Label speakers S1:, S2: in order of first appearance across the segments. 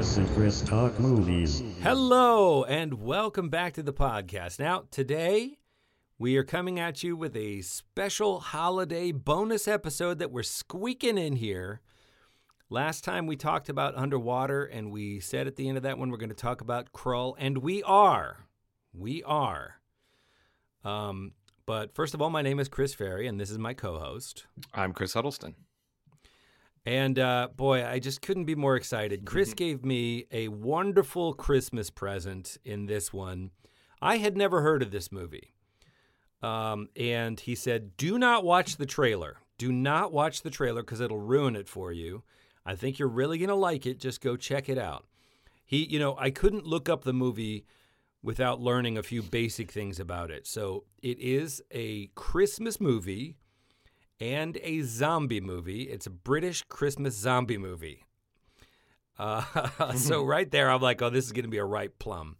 S1: Chris and Chris Talk Movies.
S2: Hello, and welcome back to the podcast. Now, today we are coming at you with a special holiday bonus episode that we're squeaking in here. Last time we talked about underwater, and we said at the end of that one we're going to talk about Krull, and we are. We are. Um, but first of all, my name is Chris Ferry, and this is my co host.
S3: I'm Chris Huddleston.
S2: And uh, boy, I just couldn't be more excited. Chris gave me a wonderful Christmas present in this one. I had never heard of this movie. Um, and he said, Do not watch the trailer. Do not watch the trailer because it'll ruin it for you. I think you're really going to like it. Just go check it out. He, you know, I couldn't look up the movie without learning a few basic things about it. So it is a Christmas movie and a zombie movie. It's a British Christmas zombie movie. Uh, so right there, I'm like, oh, this is going to be a ripe plum.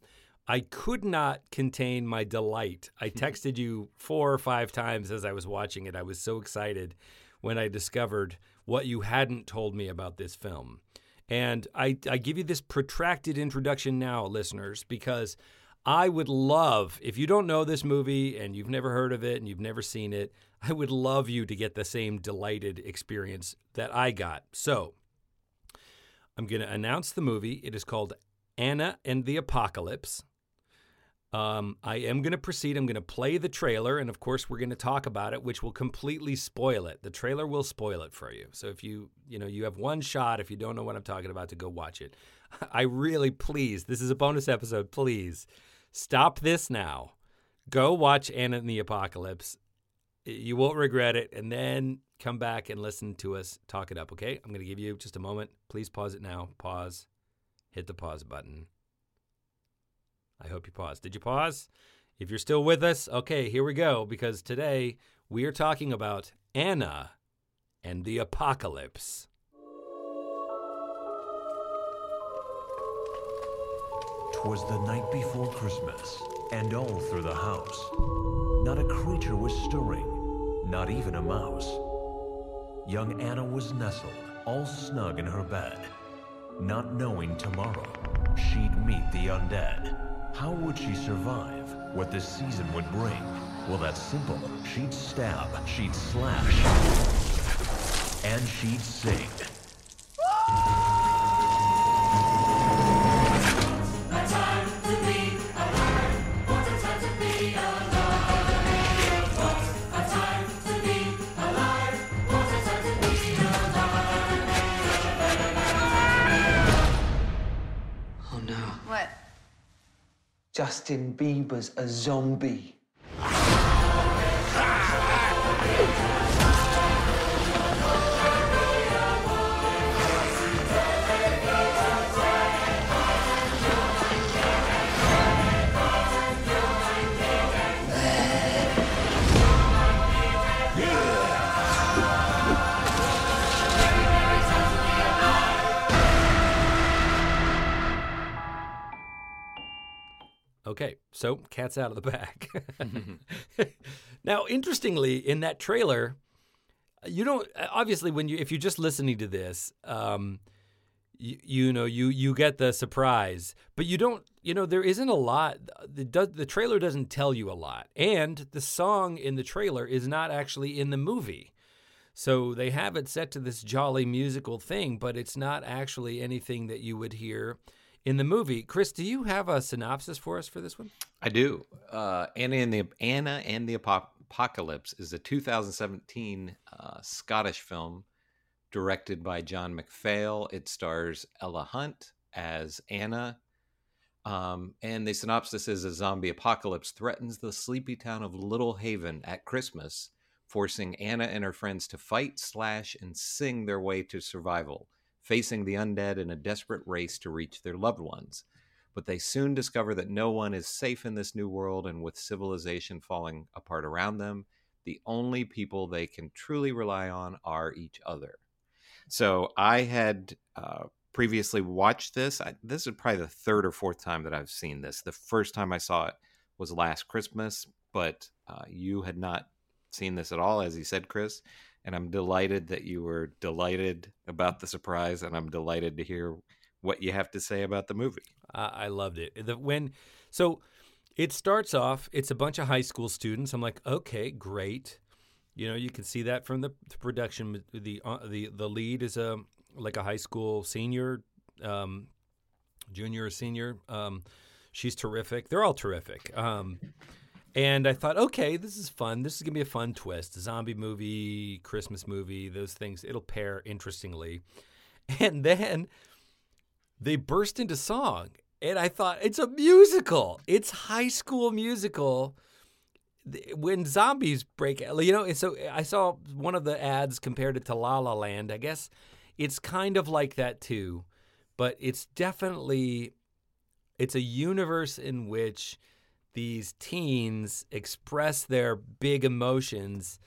S2: I could not contain my delight. I texted you four or five times as I was watching it. I was so excited when I discovered what you hadn't told me about this film. And I, I give you this protracted introduction now, listeners, because I would love, if you don't know this movie and you've never heard of it and you've never seen it, I would love you to get the same delighted experience that I got. So, I'm going to announce the movie. It is called Anna and the Apocalypse. Um, I am going to proceed. I'm going to play the trailer, and of course, we're going to talk about it, which will completely spoil it. The trailer will spoil it for you. So if you, you know, you have one shot if you don't know what I'm talking about to go watch it. I really please. This is a bonus episode. Please stop this now. Go watch Anna and the Apocalypse. You won't regret it, and then come back and listen to us talk it up. Okay? I'm going to give you just a moment. Please pause it now. Pause. Hit the pause button. I hope you paused. Did you pause? If you're still with us, okay, here we go, because today we are talking about Anna and the apocalypse.
S4: Twas the night before Christmas, and all through the house, not a creature was stirring, not even a mouse. Young Anna was nestled, all snug in her bed, not knowing tomorrow she'd meet the undead. How would she survive? What this season would bring? Well, that's simple. She'd stab, she'd slash, and she'd sing.
S5: Justin Bieber's a zombie.
S2: So cat's out of the bag. now, interestingly, in that trailer, you don't obviously when you if you're just listening to this, um, you, you know you you get the surprise, but you don't. You know there isn't a lot. The the trailer doesn't tell you a lot, and the song in the trailer is not actually in the movie. So they have it set to this jolly musical thing, but it's not actually anything that you would hear in the movie. Chris, do you have a synopsis for us for this one?
S3: I do. Uh, Anna and the Anna and the Apocalypse is a 2017 uh, Scottish film directed by John McPhail. It stars Ella Hunt as Anna. Um, and the synopsis is a zombie apocalypse threatens the sleepy town of Little Haven at Christmas, forcing Anna and her friends to fight, slash, and sing their way to survival, facing the undead in a desperate race to reach their loved ones. But they soon discover that no one is safe in this new world, and with civilization falling apart around them, the only people they can truly rely on are each other. So I had uh, previously watched this. I, this is probably the third or fourth time that I've seen this. The first time I saw it was last Christmas, but uh, you had not seen this at all, as you said, Chris. And I'm delighted that you were delighted about the surprise, and I'm delighted to hear what you have to say about the movie.
S2: I, I loved it. The, when so it starts off, it's a bunch of high school students. I'm like, okay, great. You know, you can see that from the, the production. The uh, the the lead is a like a high school senior, um, junior or senior. Um, she's terrific. They're all terrific. Um, and I thought, okay, this is fun. This is gonna be a fun twist. A zombie movie, Christmas movie, those things. It'll pair interestingly. And then they burst into song, and I thought it's a musical. It's high school musical. When zombies break, you know, so I saw one of the ads compared it to La La Land. I guess it's kind of like that too, but it's definitely it's a universe in which these teens express their big emotions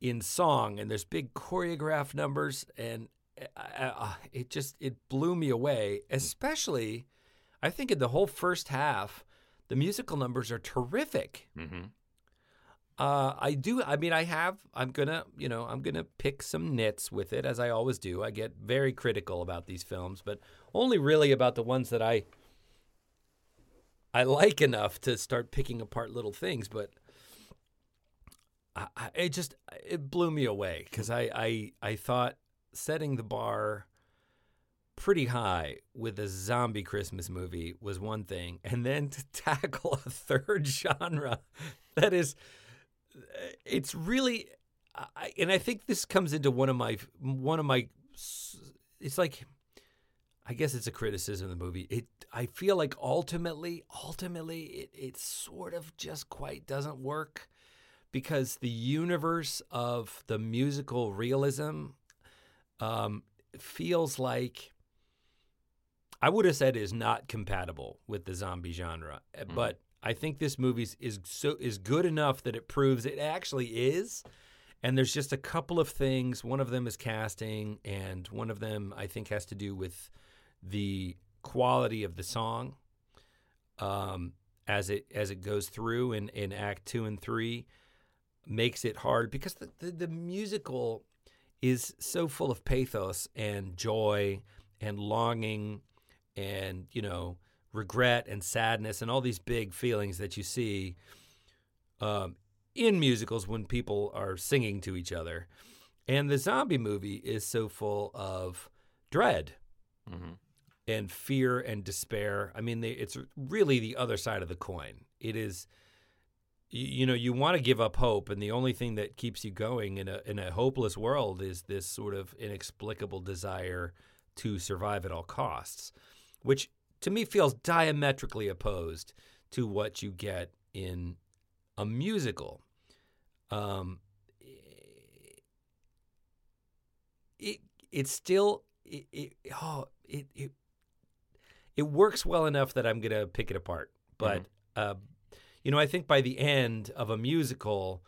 S2: in song and there's big choreographed numbers and uh, uh, it just it blew me away especially i think in the whole first half the musical numbers are terrific
S3: Mm-hmm.
S2: uh, I do. I mean, I have. I'm gonna, you know, I'm gonna pick some nits with it, as I always do. I get very critical about these films, but only really about the ones that I I like enough to start picking apart little things. But I, I, it just it blew me away because I, I I thought setting the bar pretty high with a zombie Christmas movie was one thing, and then to tackle a third genre that is, it's really, I, and I think this comes into one of my one of my, it's like, I guess it's a criticism of the movie. It I feel like ultimately, ultimately, it it sort of just quite doesn't work because the universe of the musical realism um, feels like I would have said is not compatible with the zombie genre, Uh, but I think this movie is so is good enough that it proves it actually is. And there's just a couple of things. One of them is casting, and one of them I think has to do with the quality of the song um, as it as it goes through in, in Act Two and Three makes it hard because the, the, the musical is so full of pathos and joy and longing and you know regret and sadness and all these big feelings that you see um, in musicals when people are singing to each other and the zombie movie is so full of dread
S3: Mhm.
S2: And fear and despair. I mean they, it's really the other side of the coin. It is you, you know you want to give up hope and the only thing that keeps you going in a in a hopeless world is this sort of inexplicable desire to survive at all costs which to me feels diametrically opposed to what you get in a musical. Um it it's still it, it oh it, it it works well enough that I'm gonna pick it apart. But uh, you know, I think by the end of a musical,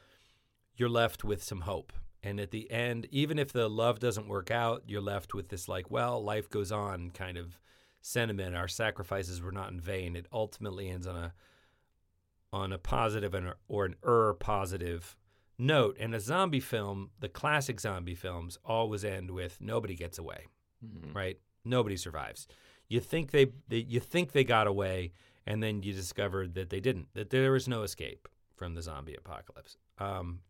S2: you're left with some hope. And at the end, even if the love doesn't work out, you're left with this like, well, life goes on kind of sentiment. Our sacrifices were not in vain. It ultimately ends on a on a positive and or an er positive note. And a zombie film, the classic zombie films, always end with nobody gets away
S3: Mhm.
S2: right? Nobody survives. You think they, they you think they got away, and then you discovered that they didn't. That there was no escape from the zombie apocalypse. Um,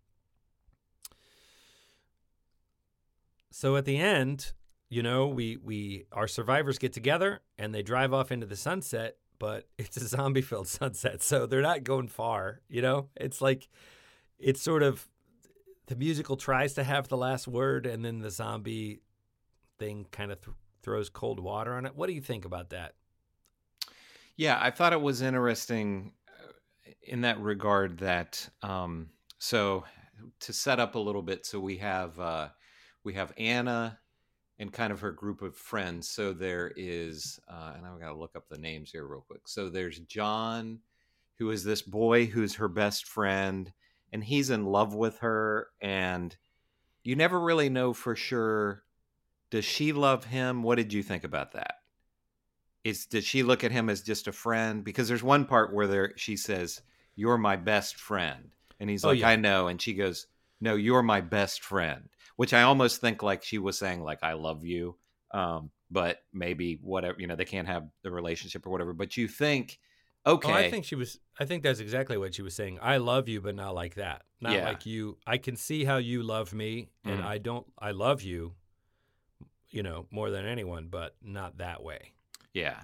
S2: so at the end, you know, we we our survivors get together and they drive off into the sunset, but it's a zombie-filled sunset, so they're not going far. You know, it's like it's sort of the musical tries to have the last word, and then the zombie thing kind of th- throws cold water on it. What do you think about that?
S3: Yeah, I thought it was interesting uh, in that regard that um so to set up a little bit so we have uh we have Anna and kind of her group of friends. So there is uh and I've got to look up the names here real quick. So there's John who is this boy who's her best friend and he's in love with her and you never really know for sure does she love him? What did you think about that? is did she look at him as just a friend because there's one part where there she says you're my best friend and he's
S2: Oh,
S3: like
S2: yeah.
S3: i know and she goes no you're my best friend which i almost think like she was saying like i love you um but maybe whatever you know they can't have the relationship or whatever. But you think, okay,
S2: Oh, I think she was. I think that's exactly what she was saying. I love you, but not like that. Not
S3: Yeah.
S2: like you. I can see how you love me, and
S3: Mhm.
S2: I don't. I love you. You know more than anyone, but not that way.
S3: Yeah.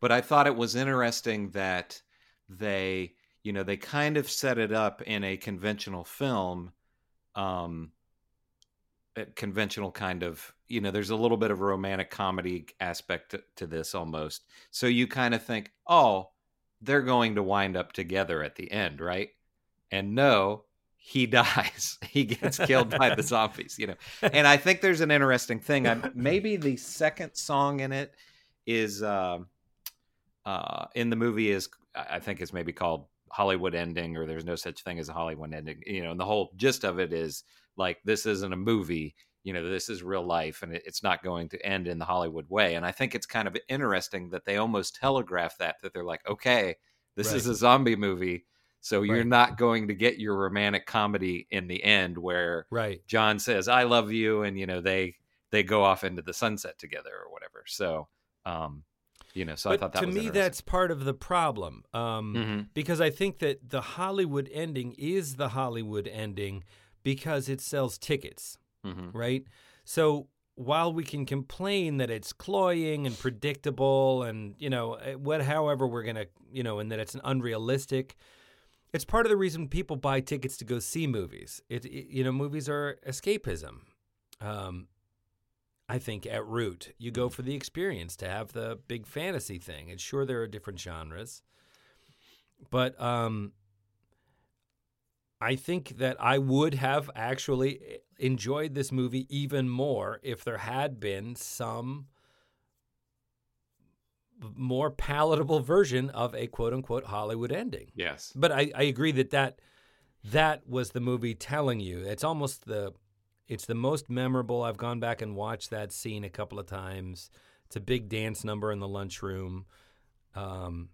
S3: But I thought it was interesting that they, you know, they kind of set it up in a conventional film, um, a conventional kind of, you know, there's a little bit of a romantic comedy aspect to, to this almost. So you kind of think, oh, they're going to wind up together at the end, right? And no, he dies. he gets killed by the zombies, you know. And I think there's an interesting thing. I, maybe the second song in it is uh, uh, in the movie is I think it's maybe called Hollywood ending or there's no such thing as a Hollywood ending. You know, and the whole gist of it is like this isn't a movie. You know, this is real life, and it's not going to end in the Hollywood way. And I think it's kind of interesting that they almost telegraph that that they're like, okay, this is a zombie movie, so you're not going to get your romantic comedy in the end where
S2: Right.
S3: John says, "I love you," and you know they they go off into the sunset together or whatever. So, um, you know, so I thought that
S2: to me, that's part of the problem. Um,
S3: Mhm.
S2: because I think that the Hollywood ending is the Hollywood ending because it sells tickets.
S3: Mhm.
S2: right? So while we can complain that it's cloying and predictable and you know eh, what however we're going to you know and that it's an unrealistic it's part of the reason people buy tickets to go see movies. It, it- you know movies are escapism um I think at root. You go for the experience to have the big fantasy thing. And sure there are different genres. But um I think that I would have actually enjoyed this movie even more if there had been some more palatable version of a quote unquote Hollywood ending.
S3: yes,
S2: But I, I agree that, that that was the movie telling you. It's almost the it's the most memorable. I've gone back and watched that scene a couple of times. It's a big dance number in the lunchroom. Um,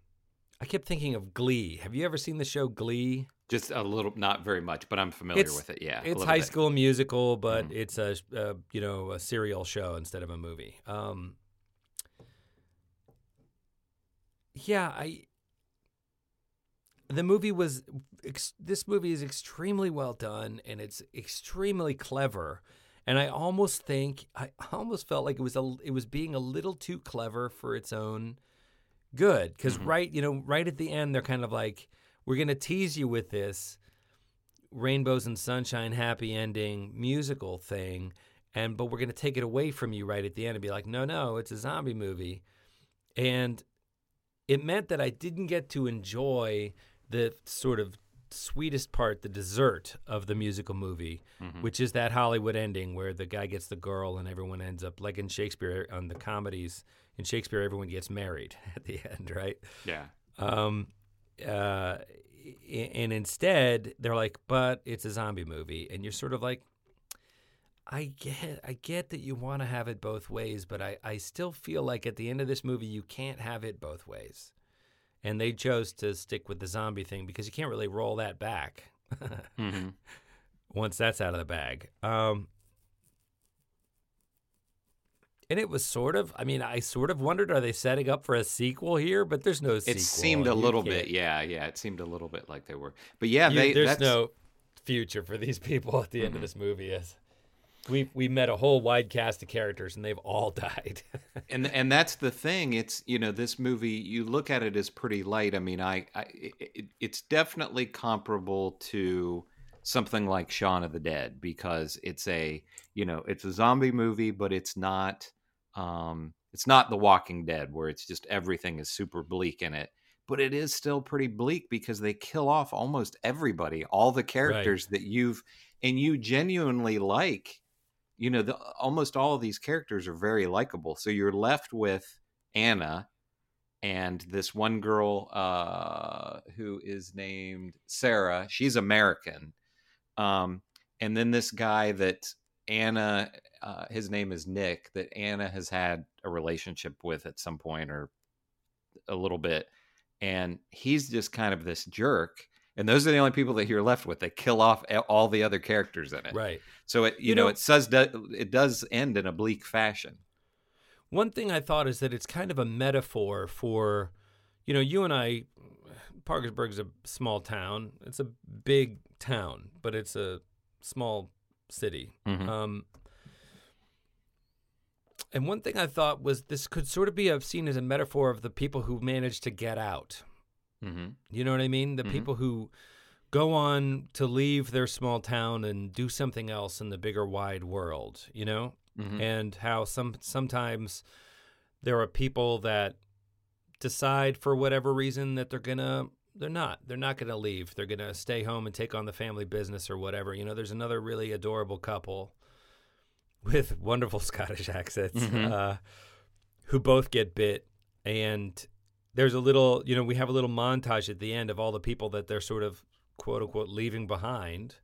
S2: I kept thinking of Glee. Have you ever seen the show Glee?
S3: just a little, not very much, but I'm familiar
S2: It's-
S3: with it. Yeah,
S2: It's high
S3: bit.
S2: school musical, but
S3: Mhm.
S2: it's a, a you know a serial show instead of a movie. Um, yeah, I. The movie was ex- this movie is extremely well done and it's extremely clever, and I almost think I almost felt like it was a it was being a little too clever for its own good because
S3: Mhm.
S2: right you know right at the end they're kind of like we're gonna tease you with this rainbows and sunshine happy ending musical thing and but we're going to take it away from you right at the end and be like no no it's a zombie movie and it meant that i didn't get to enjoy the sort of sweetest part the dessert of the musical movie
S3: Mhm.
S2: which is that hollywood ending where the guy gets the girl and everyone ends up like in shakespeare on the comedies in shakespeare everyone gets married at the end right
S3: Yeah,
S2: um, uh, and instead they're like, but it's a zombie movie, and you're sort of like, I get, I get that you want to have it both ways, but I, I still feel like at the end of this movie you can't have it both ways, and they chose to stick with the zombie thing because you can't really roll that back
S3: Mhm.
S2: once that's out of the bag. Um, and it was sort of, I mean, I sort of wondered, are they setting up for a sequel here? But there's no sequel.
S3: it seemed a little
S2: can't-
S3: bit. Yeah, yeah, it seemed a little bit like they were. But yeah,
S2: You-
S3: they
S2: there's no future for these people at the end
S3: Mhm.
S2: of this movie. Is we we met a whole wide cast of characters and they've all died.
S3: and and that's the thing. It's you know this movie you look at it as pretty light. I mean i, I it, it's definitely comparable to something like Shaun of the Dead because it's a you know it's a zombie movie but it's not um it's not The Walking Dead where it's just everything is super bleak in it. But it is still pretty bleak because they kill off almost everybody all the characters that you've and you genuinely like you know, the, almost all of these characters are very likable. So you're left with Anna and this one girl uh, who is named Sarah. She's American. Um, and then this guy that Anna, uh, his name is Nick, that Anna has had a relationship with at some point or a little bit. And he's just kind of this jerk. And those are the only people that you're left with. They kill off all the other characters in it.
S2: right.
S3: So it you,
S2: You
S3: know,
S2: know-
S3: it says that it does end in a bleak fashion.
S2: one thing I thought is that it's kind of a metaphor for, you know, you and I, Parkersburg's a small town. It's a big town, but it's a small city.
S3: Mhm.
S2: Um, and one thing I thought was this could sort of be seen as a metaphor of the people who managed to get out.
S3: Mm-hmm.
S2: You know what I mean? The
S3: Mhm.
S2: people who go on to leave their small town and do something else in the bigger wide world, you know?
S3: Mhm.
S2: And how some sometimes there are people that decide for whatever reason that they're going to they're not. They're not going to leave. They're going to stay home and take on the family business or whatever. You know, there's another really adorable couple with wonderful Scottish accents
S3: Mhm.
S2: uh, who both get bit and there's a little, you know, we have a little montage at the end of all the people that they're sort of quote unquote leaving behind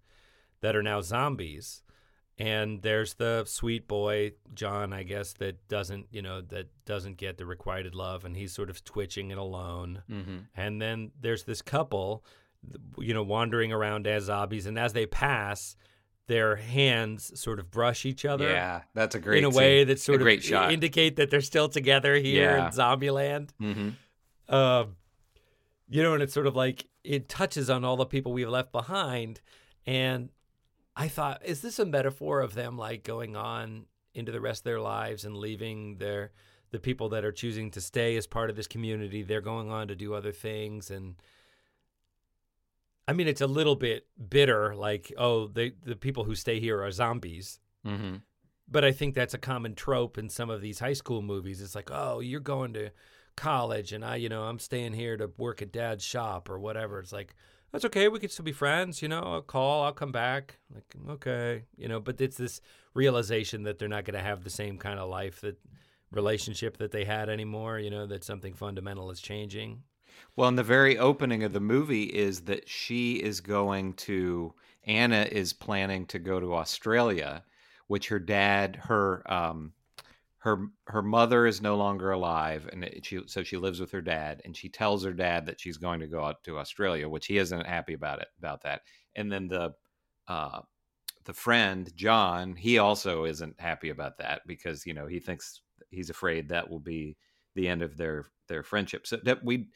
S2: that are now zombies. And there's the sweet boy, John, I guess, that doesn't, you know, that doesn't get the requited love and he's sort of twitching and alone.
S3: Mm-hmm.
S2: And then there's this couple, you know, wandering around as zombies. And as they pass, their hands sort of brush each other
S3: Yeah, that's a great
S2: in a way that sort
S3: a
S2: of
S3: shot.
S2: indicate that they're still together here
S3: Yeah.
S2: in Zombieland.
S3: mm-hmm.
S2: Um, you know, and it's sort of like it touches on all the people we've left behind. And I thought, is this a metaphor of them like going on into the rest of their lives and leaving their the people that are choosing to stay as part of this community? They're going on to do other things and. I mean, it's a little bit bitter, like, oh, they, the people who stay here are zombies
S3: Mm-hmm.
S2: but I think that's a common trope in some of these high school movies. It's like, oh, you're going to college, and I, you know, I'm staying here to work at dad's shop or whatever. It's like, that's okay. We could still be friends. You know, I'll call, I'll come back. Like, okay, you know. But it's this realization that they're not going to have the same kind of life that relationship that they had anymore. You know, that something fundamental is changing.
S3: Well, in the very opening of the movie is that she is going to Anna is planning to go to Australia, which her dad, her um, her her mother is no longer alive, and she so she lives with her dad, and she tells her dad that she's going to go out to Australia, which he isn't happy about it about that. And then the uh, the friend John, he also isn't happy about that because you know he thinks he's afraid that will be the end of their their friendship. So that we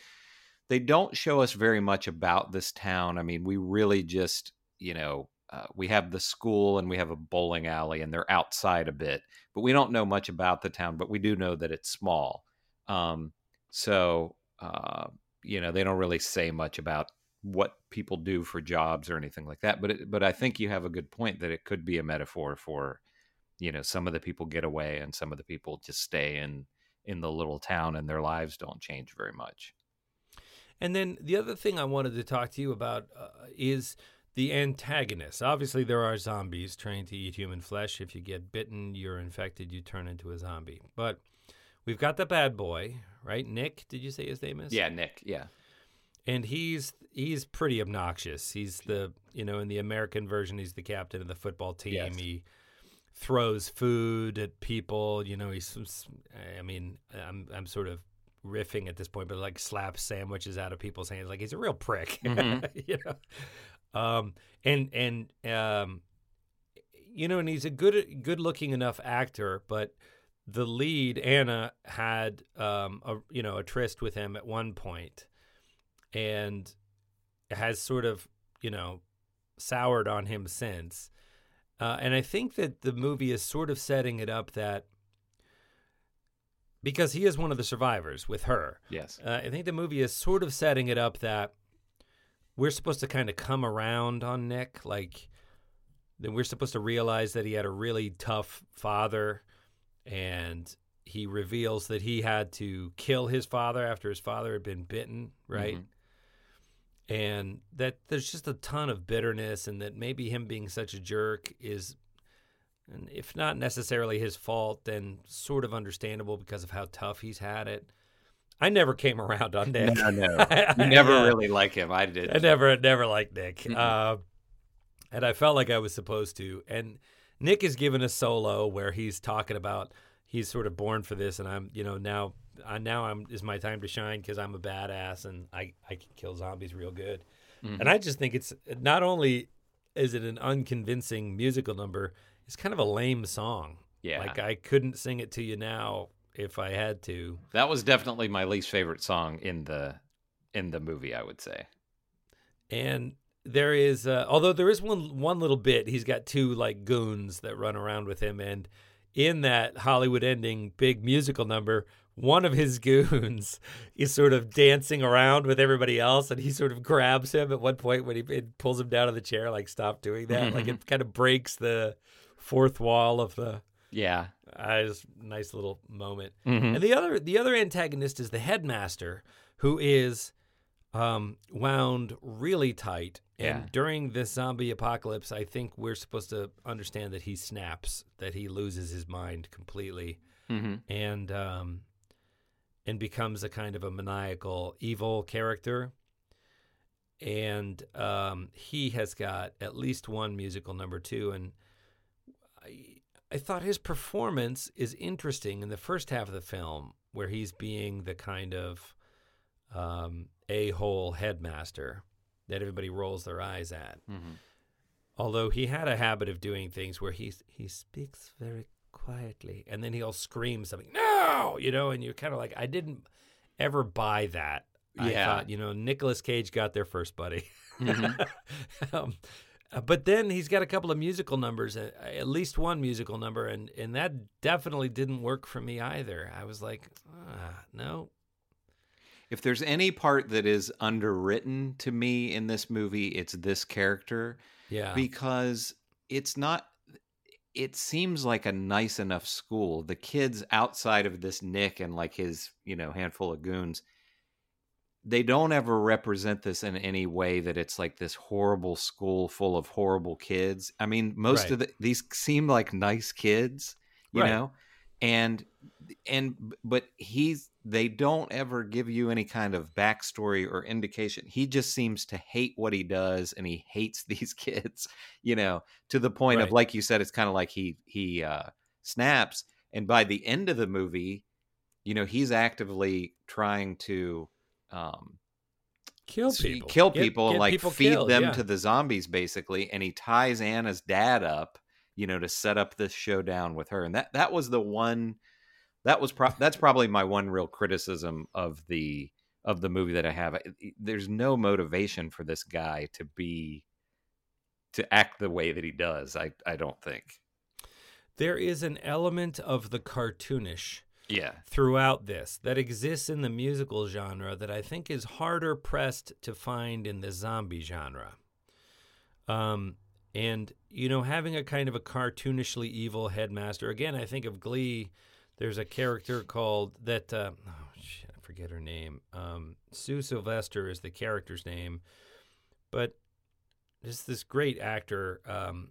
S3: they don't show us very much about this town. I mean, we really just, you know, uh, we have the school and we have a bowling alley and they're outside a bit, but we don't know much about the town, but we do know that it's small. Um, so, uh, you know, they don't really say much about what people do for jobs or anything like that. But, it, but I think you have a good point that it could be a metaphor for, you know, some of the people get away and some of the people just stay in, in the little town and their lives don't change very much.
S2: And then the other thing I wanted to talk to you about uh, is the antagonist. Obviously, there are zombies trained to eat human flesh. If you get bitten, you're infected, you turn into a zombie. But we've got the bad boy, right? Nick, did you say his name is?
S3: Yeah, Nick. Yeah.
S2: And he's he's pretty obnoxious. He's the you know in the American version, he's the captain of the football team.
S3: Yes.
S2: He throws food at people. You know, he's I mean, I'm I'm sort of riffing at this point, but like slaps sandwiches out of people's hands. Like he's a real prick.
S3: Mhm.
S2: you know, um, and and um, you know, and he's a good good looking enough actor, but the lead Anna had um a you know a tryst with him at one point, and has sort of you know soured on him since. Uh, and I think that the movie is sort of setting it up that because he is one of the survivors with her,
S3: Yes.
S2: uh, I think the movie is sort of setting it up that we're supposed to kind of come around on Nick, like that we're supposed to realize that he had a really tough father, and he reveals that he had to kill his father after his father had been bitten, right?
S3: Mhm.
S2: And that there's just a ton of bitterness, and that maybe him being such a jerk is, and if not necessarily his fault, then sort of understandable because of how tough he's had it. I never came around on Nick.
S3: No, no. You never
S2: Yeah.
S3: really like him. I did.
S2: I never, never liked Nick, uh, and I felt like I was supposed to. And Nick is given a solo where he's talking about he's sort of born for this, and I'm, you know, now, I now I'm is my time to shine because I'm a badass and I I can kill zombies real good.
S3: Mhm.
S2: And I just think it's not only is it an unconvincing musical number, it's kind of a lame song.
S3: Yeah.
S2: Like I couldn't sing it to you now if I had to.
S3: That was definitely my least favorite song in the in the movie. I would say.
S2: And there is, uh, although there is one one little bit, he's got two like goons that run around with him, and in that Hollywood ending big musical number, one of his goons is sort of dancing around with everybody else, and he sort of grabs him at one point when he pulls him down of the chair, like stop doing that. like it kind of breaks the fourth wall of the.
S3: Yeah.
S2: Uh, it's a nice little moment.
S3: Mhm.
S2: And the other the other antagonist is the headmaster, who is um, wound really tight. And
S3: Yeah.
S2: during this zombie apocalypse, I think we're supposed to understand that he snaps, that he loses his mind completely,
S3: Mhm.
S2: and um, and becomes a kind of a maniacal evil character. And um, he has got at least one musical number two, and I thought his performance is interesting in the first half of the film, where he's being the kind of um, a hole headmaster that everybody rolls their eyes at.
S3: Mhm.
S2: Although he had a habit of doing things where he he speaks very quietly, and then he'll scream something, "No!" You know, and you're kind of like, I didn't ever buy that. I thought, you know, Nicolas Cage got there first, buddy.
S3: Mhm.
S2: um, uh, but then he's got a couple of musical numbers, uh, at least one musical number, and and that definitely didn't work for me either. I was like, ah, no,
S3: If there's any part that is underwritten to me in this movie, it's this character
S2: yeah,
S3: because it's not it seems like a nice enough school. The kids outside of this Nick and like his, you know, handful of goons, they don't ever represent this in any way that it's like this horrible school full of horrible kids. I mean, most
S2: Right.
S3: of the, these seem like nice kids, you
S2: Right.
S3: know? And and but he's they don't ever give you any kind of backstory or indication. He just seems to hate what he does and he hates these kids, you know, to the point of like you said, it's kind of like he he uh snaps. And by the end of the movie, you know, he's actively trying to um
S2: kill people,
S3: kill people and
S2: get
S3: like
S2: people
S3: feed
S2: killed,
S3: them
S2: yeah.
S3: to the zombies basically and he ties anna's dad up you know to set up this showdown with her and that that was the one that was pro- that's probably my one real criticism of the of the movie that i have. There's no motivation for this guy to be to act the way that he does i i don't think.
S2: There is an element of the cartoonish
S3: yeah
S2: throughout this that exists in the musical genre that I think is harder pressed to find in the zombie genre. Um, and you know, having a kind of a cartoonishly evil headmaster. Again, I think of Glee. There's a character called that. Uh, oh shit, I forget her name. Um, Sue Sylvester is the character's name, but just this great actor. Um,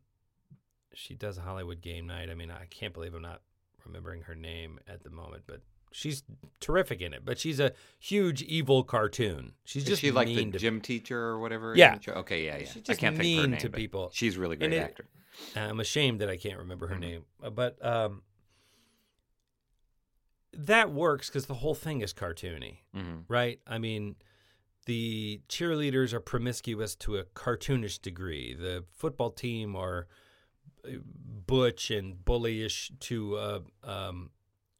S2: she does Hollywood Game Night. I mean, I can't believe I'm not remembering her name at the moment, but she's terrific in it. But she's a huge evil cartoon. She's
S3: is
S2: just
S3: she like the gym teacher or whatever
S2: Yeah.
S3: okay yeah yeah
S2: She's
S3: i can't think her name
S2: to
S3: but
S2: people.
S3: she's a really great
S2: it-
S3: actor
S2: I'm ashamed that I can't remember her
S3: Mhm.
S2: name, Uh, but um, that works because the whole thing is cartoony,
S3: hmm
S2: right? I mean, the cheerleaders are promiscuous to a cartoonish degree. The football team are butch and bullyish to a um,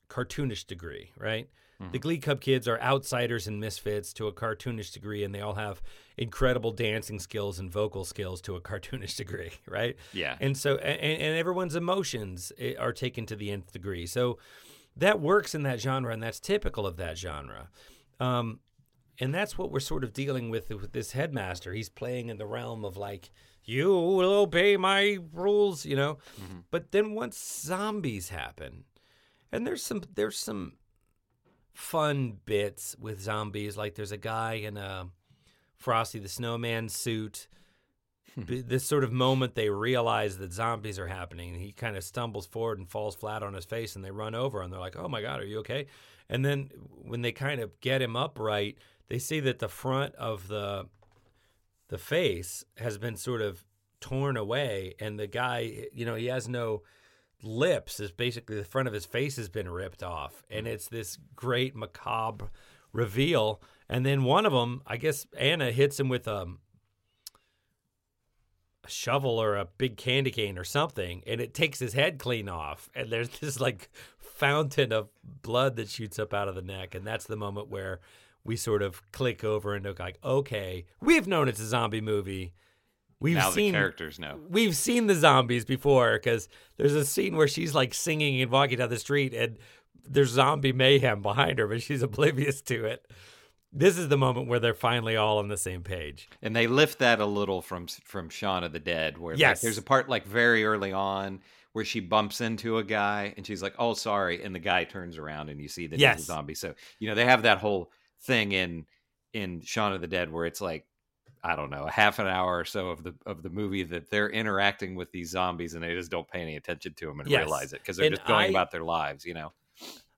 S2: cartoonish degree, right? The
S3: Mhm.
S2: Glee Club kids are outsiders and misfits to a cartoonish degree, and they all have incredible dancing skills and vocal skills to a cartoonish degree, right?
S3: yeah
S2: and so and, and everyone's emotions eh, are taken to the nth degree so that works in that genre and that's typical of that genre um, and that's what we're sort of dealing with with this headmaster he's playing in the realm of like you will obey my rules you know?
S3: Mhm.
S2: but then once zombies happen and there's some there's some fun bits with zombies like there's a guy in a frosty the snowman suit. This sort of moment they realize that zombies are happening he kind of stumbles forward and falls flat on his face and they run over and they're like oh my god are you okay? And then when they kind of get him upright they see that the front of the the face has been sort of torn away and the guy you know he has no lips. Is basically the front of his face has been ripped off and mm. it's this great macabre reveal. And then one of them i guess anna hits him with a a shovel or a big candy cane or something, and it takes his head clean off, and there's this like fountain of blood that shoots up out of the neck, and that's the moment where we sort of click over and look like, okay, we've known it's a zombie movie. We've
S3: now
S2: seen
S3: the characters know.
S2: we've seen the zombies before because there's a scene where she's like singing and walking down the street and there's zombie mayhem behind her, but she's oblivious to it. This is the moment where they're finally all on the same page.
S3: And they lift that a little from from Shaun of the Dead, where like,
S2: Yes.
S3: there's a part like very early on where she bumps into a guy and she's like, "Oh, sorry," and the guy turns around and you see that he's a zombie. So you know they have that whole thing in in Shaun of the Dead where it's like I don't know a half an hour or so of the of the movie that they're interacting with these zombies and they just don't pay any attention to them and
S2: Yes.
S3: realize it because they're
S2: And
S3: just going
S2: I-
S3: about their lives, you know.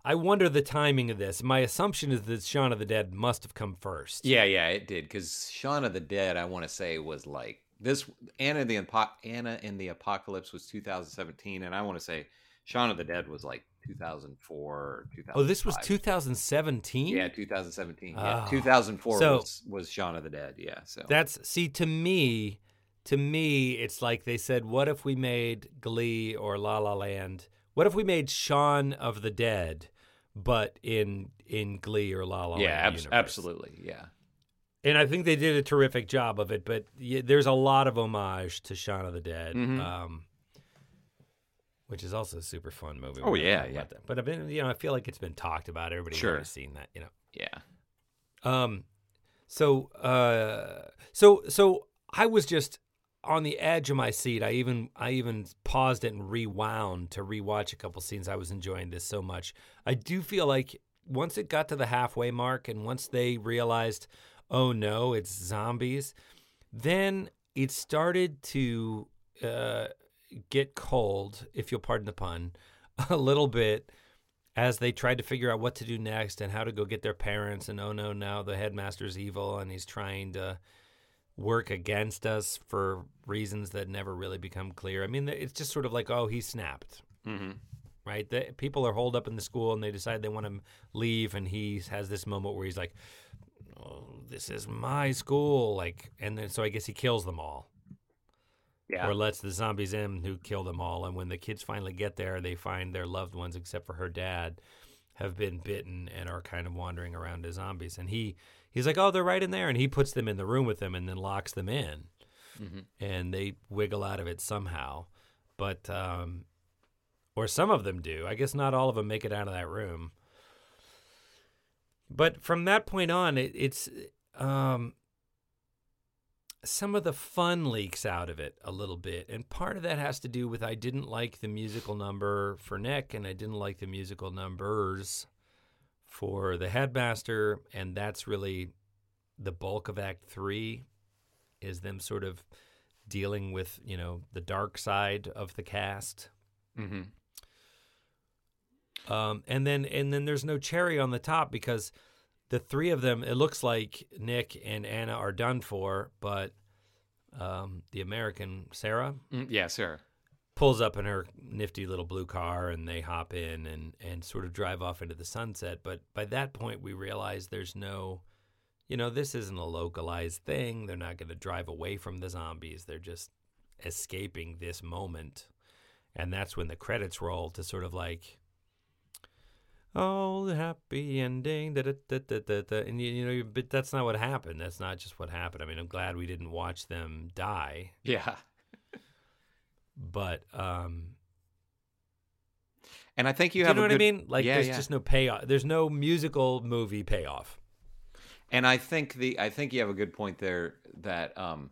S2: I wonder the timing of this. My assumption is that Shaun of the Dead must have come first.
S3: Yeah, yeah, it did because Shaun of the Dead, I want to say, was like this. Anna the Anna in the Apocalypse was 2017, and I want to say Shaun of the Dead was like 2004 2005.
S2: Oh, this was 2017?
S3: Yeah, 2017. Yeah,
S2: Oh.
S3: 2004
S2: So-
S3: was was Shaun of the Dead. Yeah, so
S2: That's see to me, to me, it's like they said, what if we made Glee or La La Land? What if we made Shaun of the Dead, but in in Glee or La La
S3: yeah,
S2: Land? universe?
S3: absolutely, yeah.
S2: And I think they did a terrific job of it. But there's a lot of homage to Shaun of the Dead.
S3: Mhm.
S2: Um, which is also a super fun movie.
S3: Oh, yeah, yeah.
S2: that. But I've been, you know, I feel like it's been talked about. Everybody's
S3: Sure.
S2: already seen that, you know.
S3: Yeah.
S2: Um, so, uh, so, so I was just on the edge of my seat. I even, I even paused it and rewound to rewatch a couple scenes. I was enjoying this so much. I do feel like once it got to the halfway mark and once they realized, oh no, it's zombies, then it started to uh, get cold, if you'll pardon the pun, a little bit as they tried to figure out what to do next and how to go get their parents. And oh no, now the headmaster's evil and he's trying to work against us for reasons that never really become clear. I mean, it's just sort of like, oh, he snapped,
S3: hmm
S2: right? The, people are holed up in the school and they decide they want to leave, and he has this moment where he's like, oh, "This is my school," like, and then so I guess he kills them all
S3: Yeah.
S2: or lets the zombies in who kill them all. And when the kids finally get there, they find their loved ones, except for her dad, have been bitten and are kind of wandering around as zombies. And he he's like, "Oh, they're right in there," and he puts them in the room with them and then locks them in,
S3: Mhm.
S2: and they wiggle out of it somehow. But um, or some of them do. I guess not all of them make it out of that room. But from that point on, it, it's um, some of the fun leaks out of it a little bit. And part of that has to do with I didn't like the musical number for Nick and I didn't like the musical numbers for the headmaster. And that's really the bulk of Act Three is them sort of dealing with, you know, the dark side of the cast.
S3: hmm
S2: Um, and then and then there's no cherry on the top because the three of them, it looks like Nick and Anna are done for, but um, the American Sarah
S3: Mm, yeah, Sarah.
S2: pulls up in her nifty little blue car and they hop in and and sort of drive off into the sunset. But by that point, we realize there's no, you know, this isn't a localized thing. They're not going to drive away from the zombies. They're just escaping this moment, and that's when the credits roll to sort of like. Oh, the happy ending, da, da, da, da, da, da. and you, you know, but that's not what happened. That's not just what happened. I mean, I'm glad we didn't watch them die,
S3: Yeah.
S2: but um,
S3: And I think you
S2: Do you
S3: have
S2: know
S3: a
S2: what
S3: good,
S2: I mean? Like,
S3: yeah,
S2: there's
S3: yeah.
S2: just no payoff. There's no musical movie payoff.
S3: And I think the I think you have a good point there that um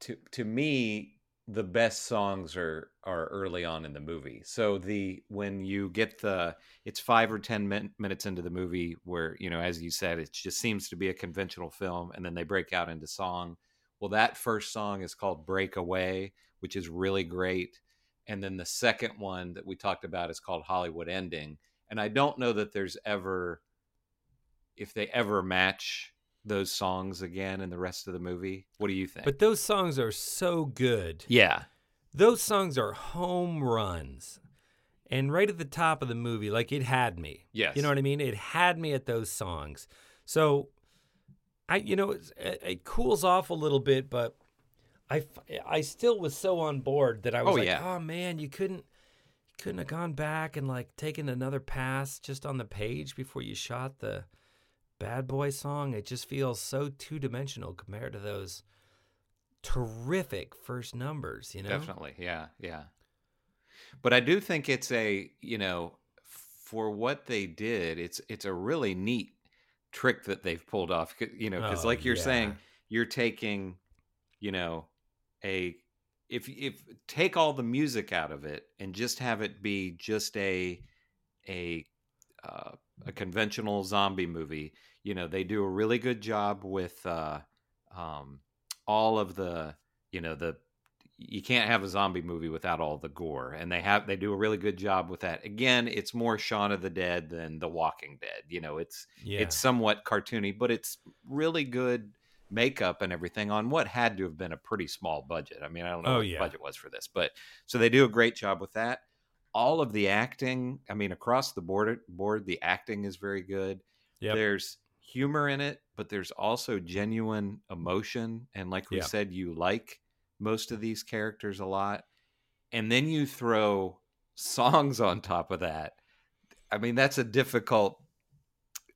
S3: to to me the best songs are are early on in the movie. So the when you get the it's 5 or 10 min, minutes into the movie where you know as you said it just seems to be a conventional film and then they break out into song. Well that first song is called Breakaway, which is really great. And then the second one that we talked about is called Hollywood Ending. And I don't know that there's ever if they ever match those songs again in the rest of the movie. What do you think?
S2: But those songs are so good.
S3: yeah,
S2: Those songs are home runs. And right at the top of the movie, like it had me.
S3: Yes.
S2: You know what I mean? It had me at those songs. So I, you know, it, it cools off a little bit, but I I still was so on board that I was
S3: Oh,
S2: like,
S3: yeah.
S2: oh man, you couldn't you couldn't have gone back and like taken another pass just on the page before you shot the bad boy song. It just feels so two dimensional compared to those terrific first numbers, you know?
S3: Definitely, yeah, yeah. But I do think it's a you know for what they did, it's it's a really neat trick that they've pulled off, You know, because
S2: Oh,
S3: like you're
S2: yeah.
S3: saying, you're taking you know a if if take all the music out of it and just have it be just a a uh, a conventional zombie movie. You know, they do a really good job with uh, um, all of the you know the you can't have a zombie movie without all the gore and they have they do a really good job with that again it's more Shaun of the Dead than The Walking Dead you know it's
S2: Yeah.
S3: it's somewhat cartoony but it's really good makeup and everything on what had to have been a pretty small budget I mean I don't know
S2: Oh,
S3: what
S2: yeah.
S3: the budget was for this but so they do a great job with that all of the acting I mean across the board board the acting is very good
S2: Yep.
S3: there's humor in it, but there's also genuine emotion. And like we
S2: Yeah.
S3: said, you like most of these characters a lot. And then you throw songs on top of that. I mean, that's a difficult,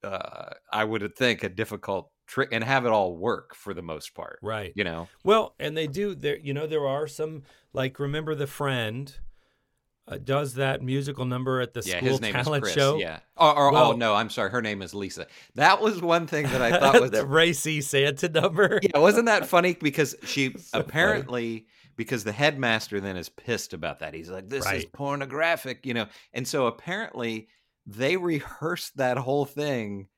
S3: uh, I would think, a difficult trick and have it all work for the most part.
S2: Right.
S3: You know?
S2: Well, and they do there you know there are some like remember the friend uh, does that musical number at the
S3: Yeah,
S2: school
S3: his name is
S2: talent
S3: Chris.
S2: show.
S3: Yeah. Or, or
S2: Well-
S3: oh no, I'm sorry. Her name is Lisa. That was one thing that I thought was
S2: the racy Santa number.
S3: yeah, wasn't that funny? Because she
S2: So funny.
S3: apparently because the headmaster then is pissed about that. He's like, "This is pornographic," you know. And so apparently they rehearsed that whole thing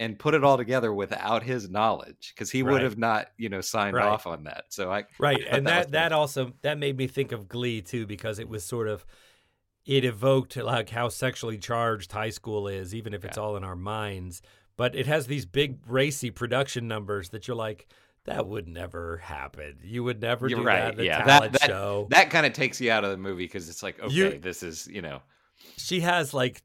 S3: and put it all together without his knowledge because he would have not, you know, signed
S2: Right.
S3: off on that. So I
S2: Right,
S3: I
S2: and
S3: was
S2: that that also that made me think of Glee too because it was sort of it evoked like how sexually charged high school is, even if it's
S3: Yeah.
S2: all in our minds. But it has these big racy production numbers that you're like, that would never happen. You would never
S3: You're
S2: do
S3: right.
S2: that
S3: yeah,
S2: talent
S3: that that,
S2: show.
S3: that kind of takes you out of the movie because it's like, okay,
S2: You-
S3: this is you know,
S2: she has like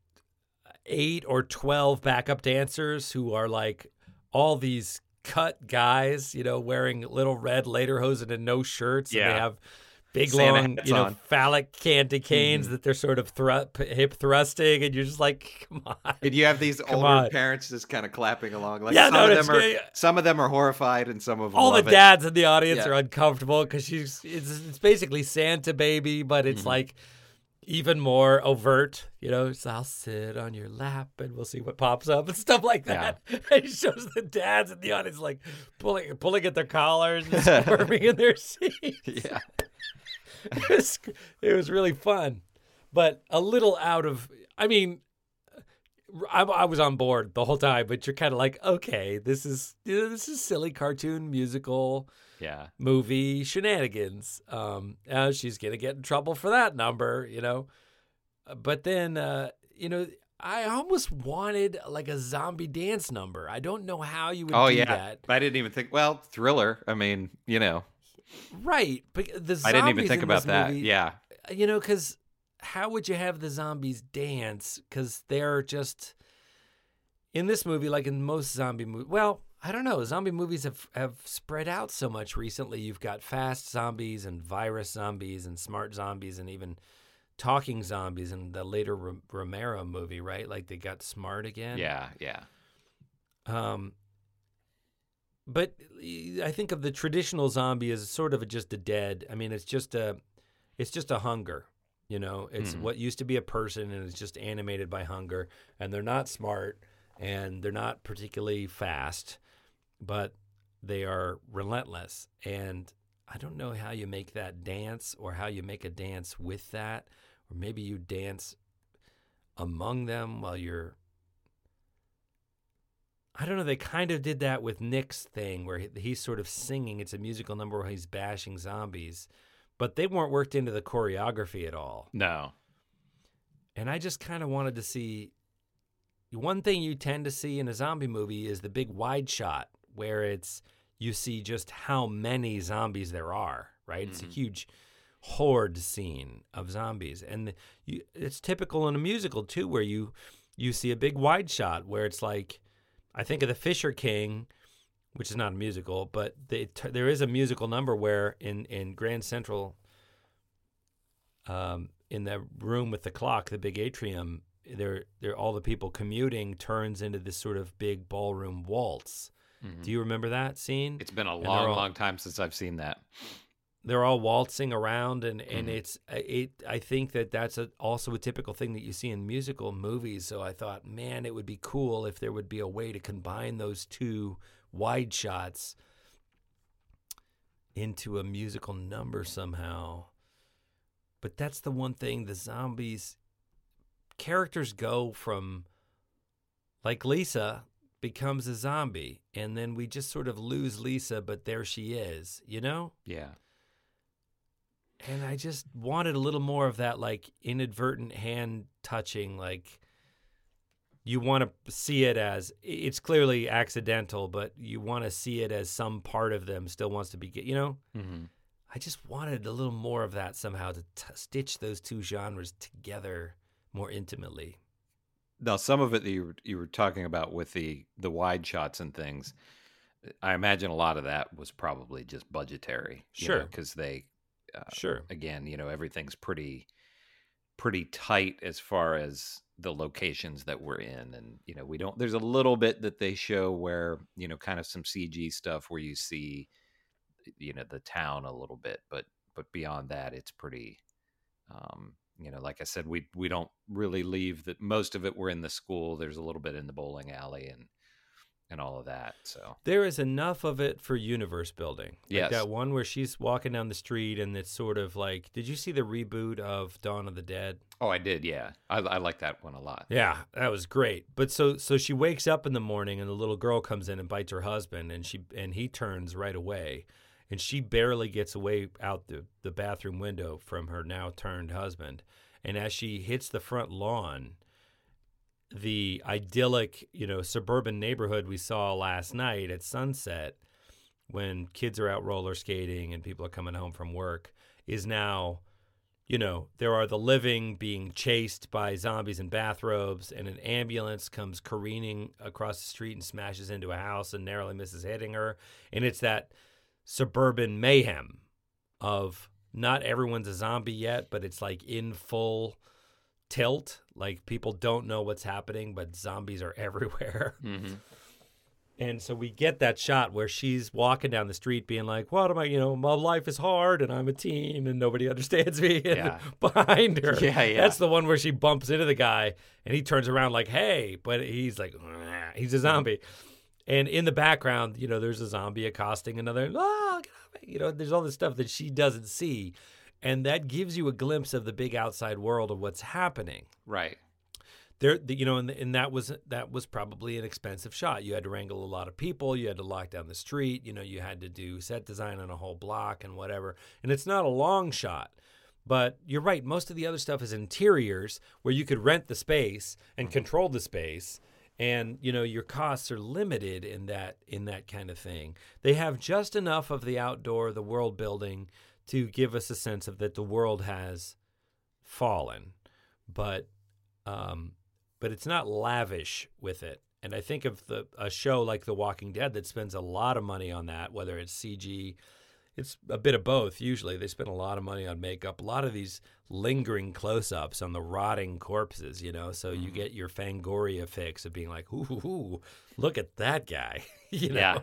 S2: eight or 12 backup dancers who are like all these cut guys, you know, wearing little red lederhosen and no shirts. And they have big,
S3: Santa
S2: long, you know,
S3: on.
S2: phallic candy canes
S3: Mhm.
S2: that they're sort of thru- hip thrusting. And you're just like, come on.
S3: and you have these
S2: Come
S3: older
S2: on.
S3: parents just kind of clapping along. Like
S2: Yeah,
S3: some
S2: no,
S3: of them are
S2: yeah, yeah.
S3: some of them are horrified and some of them
S2: All the
S3: love it.
S2: dads in the audience
S3: Yeah.
S2: are uncomfortable because she's it's, it's basically Santa baby, but it's
S3: Mhm.
S2: like even more overt. You know, so I'll sit on your lap and we'll see what pops up and stuff like that. And it shows the dads in the audience like pulling pulling at their collars and squirming in their seats.
S3: Yeah.
S2: It was, it was really fun, but a little out of. I mean, I, I was on board the whole time, but you're kind of like, okay, this is this is silly cartoon musical
S3: Yeah.
S2: movie shenanigans. Um, uh, she's gonna get in trouble for that number, you know. Uh, But then, uh, you know, I almost wanted like a zombie dance number. I don't know how you would
S3: Oh
S2: do
S3: yeah.
S2: that,
S3: I didn't even think. Well, thriller. I mean, you know,
S2: right? But the zombies
S3: I didn't even think about that.
S2: movie-
S3: Yeah.
S2: you know, because how would you have the zombies dance? Because they're just in this movie, like in most zombie movies. Well, I don't know. Zombie movies have have spread out so much recently. You've got fast zombies and virus zombies and smart zombies and even talking zombies in the later Rom- Romero movie, right? Like they got smart again.
S3: Yeah. Yeah.
S2: Um, but I think of the traditional zombie as sort of just a dead. I mean, it's just a, it's just a hunger. You know, it's
S3: Mhm.
S2: what used to be a person, and it's just animated by hunger. And they're not smart, and they're not particularly fast, but they are relentless. And I don't know how you make that dance, or how you make a dance with that, or maybe you dance among them while you're I don't know. They kind of did that with Nick's thing, where he, he's sort of singing. It's a musical number where he's bashing zombies, but they weren't worked into the choreography at all.
S3: No.
S2: And I just kind of wanted to see. One thing you tend to see in a zombie movie is the big wide shot, where it's you see just how many zombies there are. Right? It's a
S3: Mhm.
S2: huge horde scene of zombies, and you, it's typical in a musical too, where you you see a big wide shot where it's like I think of the Fisher King, which is not a musical, but they, t- there is a musical number where in in Grand Central, um, in the room with the clock, the big atrium, there there all the people commuting turns into this sort of big ballroom waltz. Do you remember that scene?
S3: It's been a long,
S2: all-
S3: long time since I've seen that.
S2: they're all waltzing around and and
S3: Mhm.
S2: it's uh, it i think that that's a, also a typical thing that you see in musical movies so i thought man it would be cool if there would be a way to combine those two wide shots into a musical number somehow but that's the one thing the zombies characters go from like lisa becomes a zombie and then we just sort of lose lisa but there she is you know
S3: Yeah.
S2: and I just wanted a little more of that, like inadvertent hand touching. Like you want to see it as it's clearly accidental, but you want to see it as some part of them still wants to be, you know.
S3: Mm-hmm.
S2: I just wanted a little more of that somehow to t- stitch those two genres together more intimately.
S3: Now, some of it that you were, you were talking about with the the wide shots and things, I imagine a lot of that was probably just budgetary.
S2: Sure.
S3: because they uh,
S2: Sure.
S3: again, you know, everything's pretty pretty tight as far as the locations that we're in and you know we don't there's a little bit that they show where you know kind of some cg stuff where you see you know the town a little bit but but beyond that it's pretty um you know like i said we we don't really leave that most of it we're in the school there's a little bit in the bowling alley and and all of that so
S2: There is enough of it for universe building. Like
S3: Yes.
S2: that one where she's walking down the street and it's sort of like, did you see the reboot of Dawn of the Dead?
S3: oh i did yeah i, I like that one a lot
S2: Yeah, that was great. But so so she wakes up in the morning and the little girl comes in and bites her husband and she and he turns right away. And she barely gets away out the, the bathroom window from her now turned husband. And as she hits the front lawn, the idyllic, you know, suburban neighborhood we saw last night at sunset when kids are out roller skating and people are coming home from work is now you know, there are the living being chased by zombies in bathrobes, and an ambulance comes careening across the street and smashes into a house and narrowly misses hitting her. And it's that suburban mayhem of not everyone's a zombie yet, but it's like in full tilt. Like people don't know what's happening, but zombies are everywhere.
S3: mm-hmm.
S2: And so we get that shot where she's walking down the street being like, What am I, you know, my life is hard and I'm a teen and nobody understands me. And
S3: Yeah.
S2: behind her.
S3: Yeah, yeah.
S2: That's the one where she bumps into the guy and he turns around like, Hey, but he's like, he's a zombie. And in the background, you know, there's a zombie accosting another, oh, get off me. you know, there's all this stuff that she doesn't see. And that gives you a glimpse of the big outside world of what's happening.
S3: Right.
S2: There the- you know and, and that was that was probably an expensive shot. You had to wrangle a lot of people. You had to lock down the street. You know you had to do set design on a whole block and whatever. And it's not a long shot. But you're right. Most of the other stuff is interiors where you could rent the space and control the space and you know your costs are limited in that in that kind of thing they have just enough of the outdoor the world building to give us a sense of that the world has fallen but um, but it's not lavish with it. And I think of the a show like The Walking Dead that spends a lot of money on that, whether it's CG, it's a bit of both. Usually, they spend a lot of money on makeup. A lot of these lingering close-ups on the rotting corpses, you know. So you get your Fangoria fix of being like, "Ooh, ooh, ooh, look at that guy," you know.
S3: Yeah.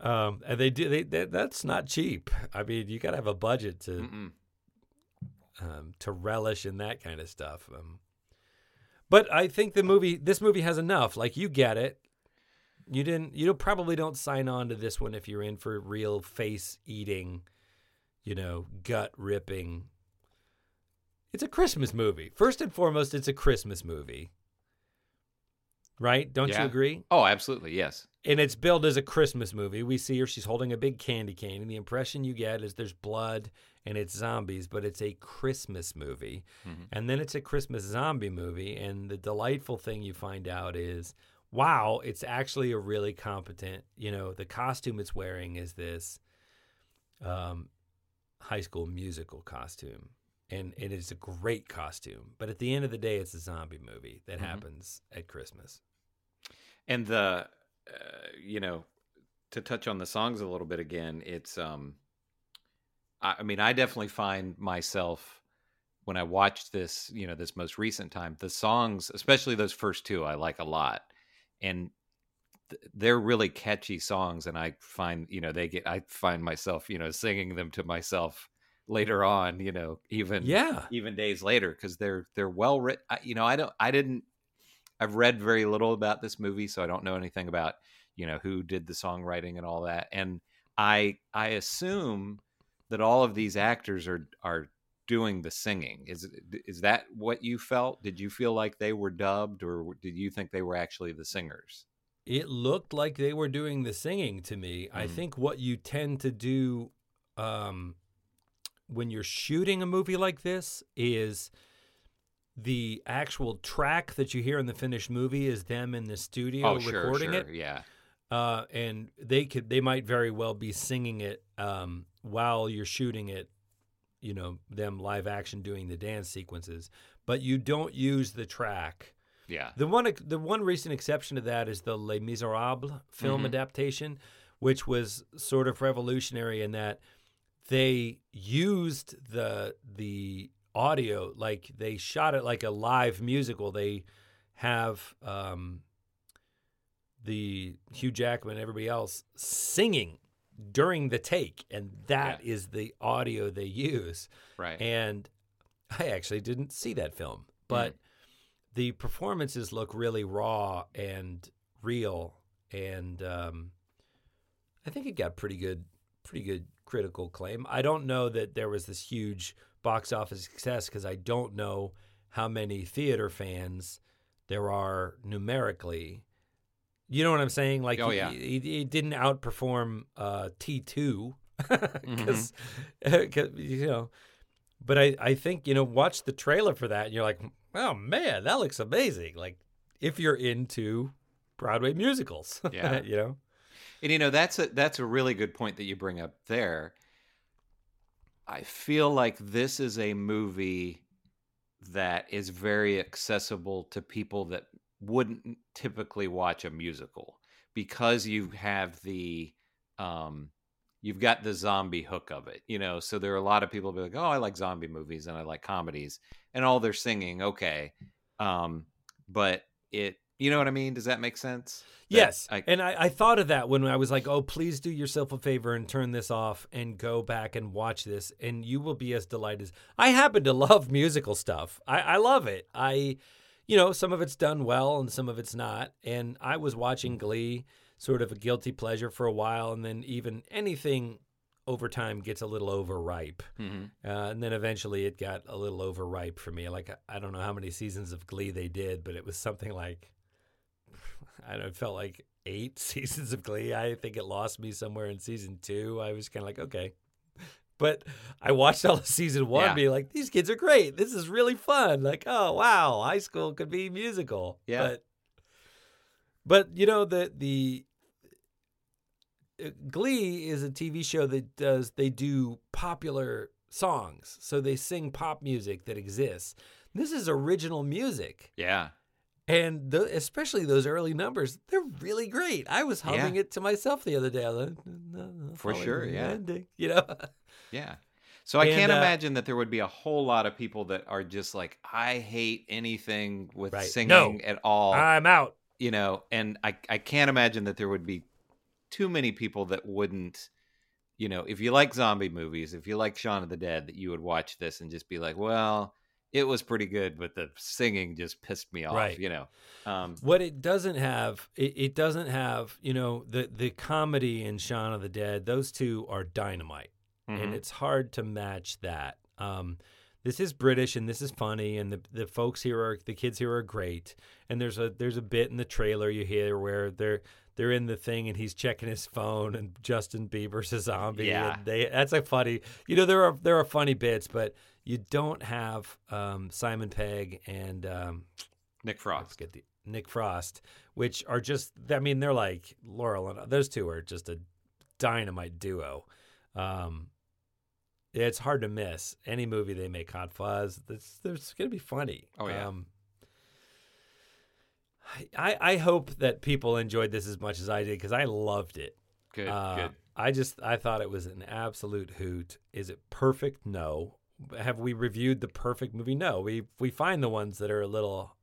S2: Um, and they do. They, they that's not cheap. I mean, you got to have a budget to um, to relish in that kind of stuff. Um, but I think the movie, this movie has enough. Like you get it. You didn't. You probably don't sign on to this one if you're in for real face eating, you know, gut ripping. It's a Christmas movie. First and foremost, it's a Christmas movie. Right? Don't
S3: Yeah.
S2: you agree?
S3: oh absolutely yes
S2: and it's billed as a Christmas movie. We see her; she's holding a big candy cane, and the impression you get is there's blood and it's zombies, but it's a Christmas movie,
S3: Mhm.
S2: and then it's a Christmas zombie movie. And the delightful thing you find out is, wow, it's actually a really competent. You know, the costume it's wearing is this um, high school musical costume. And it is a great costume, but at the end of the day, it's a zombie movie that
S3: Mhm.
S2: happens at Christmas.
S3: and the uh, you know to touch on the songs a little bit again, it's um, I, I mean, I definitely find myself when I watched this, you know, this most recent time, the songs, especially those first two, I like a lot, and th- they're really catchy songs, and I find, you know, they get, I find myself, you know, singing them to myself later on, you know, even
S2: Yeah.
S3: even days later because they're they're well written. You know, I don't, I didn't, I've read very little about this movie, so I don't know anything about, you know, who did the songwriting and all that, and I I assume that all of these actors are are doing the singing. Is is that what you felt? Did you feel like they were dubbed, or did you think they were actually the singers?
S2: It looked like they were doing the singing to me. I
S3: Mhm.
S2: think what you tend to do um, when you're shooting a movie like this is the actual track that you hear in the finished movie is them in the studio
S3: oh, sure,
S2: recording
S3: sure,
S2: it.
S3: yeah,
S2: uh, and they could they might very well be singing it um, while you're shooting it you know them live action doing the dance sequences but you don't use the track.
S3: Yeah,
S2: the one the one recent exception to that is the Les Miserables film
S3: Mhm.
S2: adaptation which was sort of revolutionary in that they used the the audio like they shot it like a live musical. They have um the Hugh Jackman and everybody else singing during the take and that is the audio they use
S3: right,
S2: and I actually didn't see that film, but the performances look really raw and real, and um, I think it got pretty good, pretty good critical acclaim. I don't know that there was this huge box office success because I don't know how many theater fans there are numerically. You know what I'm saying? Like,
S3: Oh, yeah.
S2: he, he didn't outperform uh, T2
S3: Mm-hmm.
S2: because, you know, but I, I think, you know, watch the trailer for that and you're like, oh man, that looks amazing. Like, if you're into Broadway musicals,
S3: Yeah.
S2: you know?
S3: And you know that's a that's a really good point that you bring up there. I feel like this is a movie that is very accessible to people that wouldn't typically watch a musical because you have the um you've got the zombie hook of it, you know. So there are a lot of people be like, "Oh, I like zombie movies and I like comedies." And all they're singing, okay. Um but it you know what I mean? Does that make sense? That
S2: Yes.
S3: I,
S2: and I, I thought of that when I was like, oh, please do yourself a favor and turn this off and go back and watch this, and you will be as delighted as I happen to love musical stuff. I, I love it. I, you know, some of it's done well and some of it's not. And I was watching Glee, sort of a guilty pleasure for a while, and then even anything over time gets a little overripe.
S3: Mhm.
S2: Uh, and then eventually it got a little overripe for me. Like, I don't know how many seasons of Glee they did, but it was something like, I don't know, it felt like eight seasons of Glee. I think it lost me somewhere in season two. I was kind of like, okay. But I watched all of season one
S3: Yeah.
S2: being like, these kids are great. This is really fun. Like, oh, wow, high school could be musical.
S3: Yeah.
S2: But, but you know, the, the, uh, Glee is a TV show that does they do popular songs. So they sing pop music that exists. This is original music.
S3: yeah.
S2: And the, especially those early numbers, they're really great. I was humming
S3: Yeah.
S2: it to myself the other day. Like, "No, no,
S3: For sure, yeah.
S2: ending," You know,
S3: Yeah. So I
S2: And,
S3: can't
S2: uh,
S3: imagine that there would be a whole lot of people that are just like, I hate anything with
S2: Right.
S3: singing
S2: No.
S3: at all.
S2: I'm out.
S3: you know, and I, I can't imagine that there would be too many people that wouldn't, you know, if you like zombie movies, if you like Shaun of the Dead, that you would watch this and just be like, well, it was pretty good, but the singing just pissed me off,
S2: Right.
S3: you know. Um,
S2: What it doesn't have, it, it doesn't have, you know, the the comedy in Shaun of the Dead. Those two are dynamite. And
S3: mhm.
S2: it's hard to match that. Um, this is British and this is funny, and the the folks here are the kids here are great. And there's a there's a bit in the trailer you hear where they're they're in the thing and he's checking his phone and Justin Bieber's a zombie.
S3: Yeah.
S2: and they that's a funny. You know there are there are funny bits, but you don't have um, Simon Pegg and um,
S3: Nick Frost.
S2: get the Nick Frost, which are just I mean they're like Laurel and those two are just a dynamite duo. Um, it's hard to miss any movie they make. Hot Fuzz, it's, it's going to be funny.
S3: Oh, yeah.
S2: Um, I I hope that people enjoyed this as much as I did because I loved it.
S3: Good,
S2: Uh,
S3: good.
S2: I just I thought it was an absolute hoot. Is it perfect? No. Have we reviewed the perfect movie? No. We we find the ones that are a little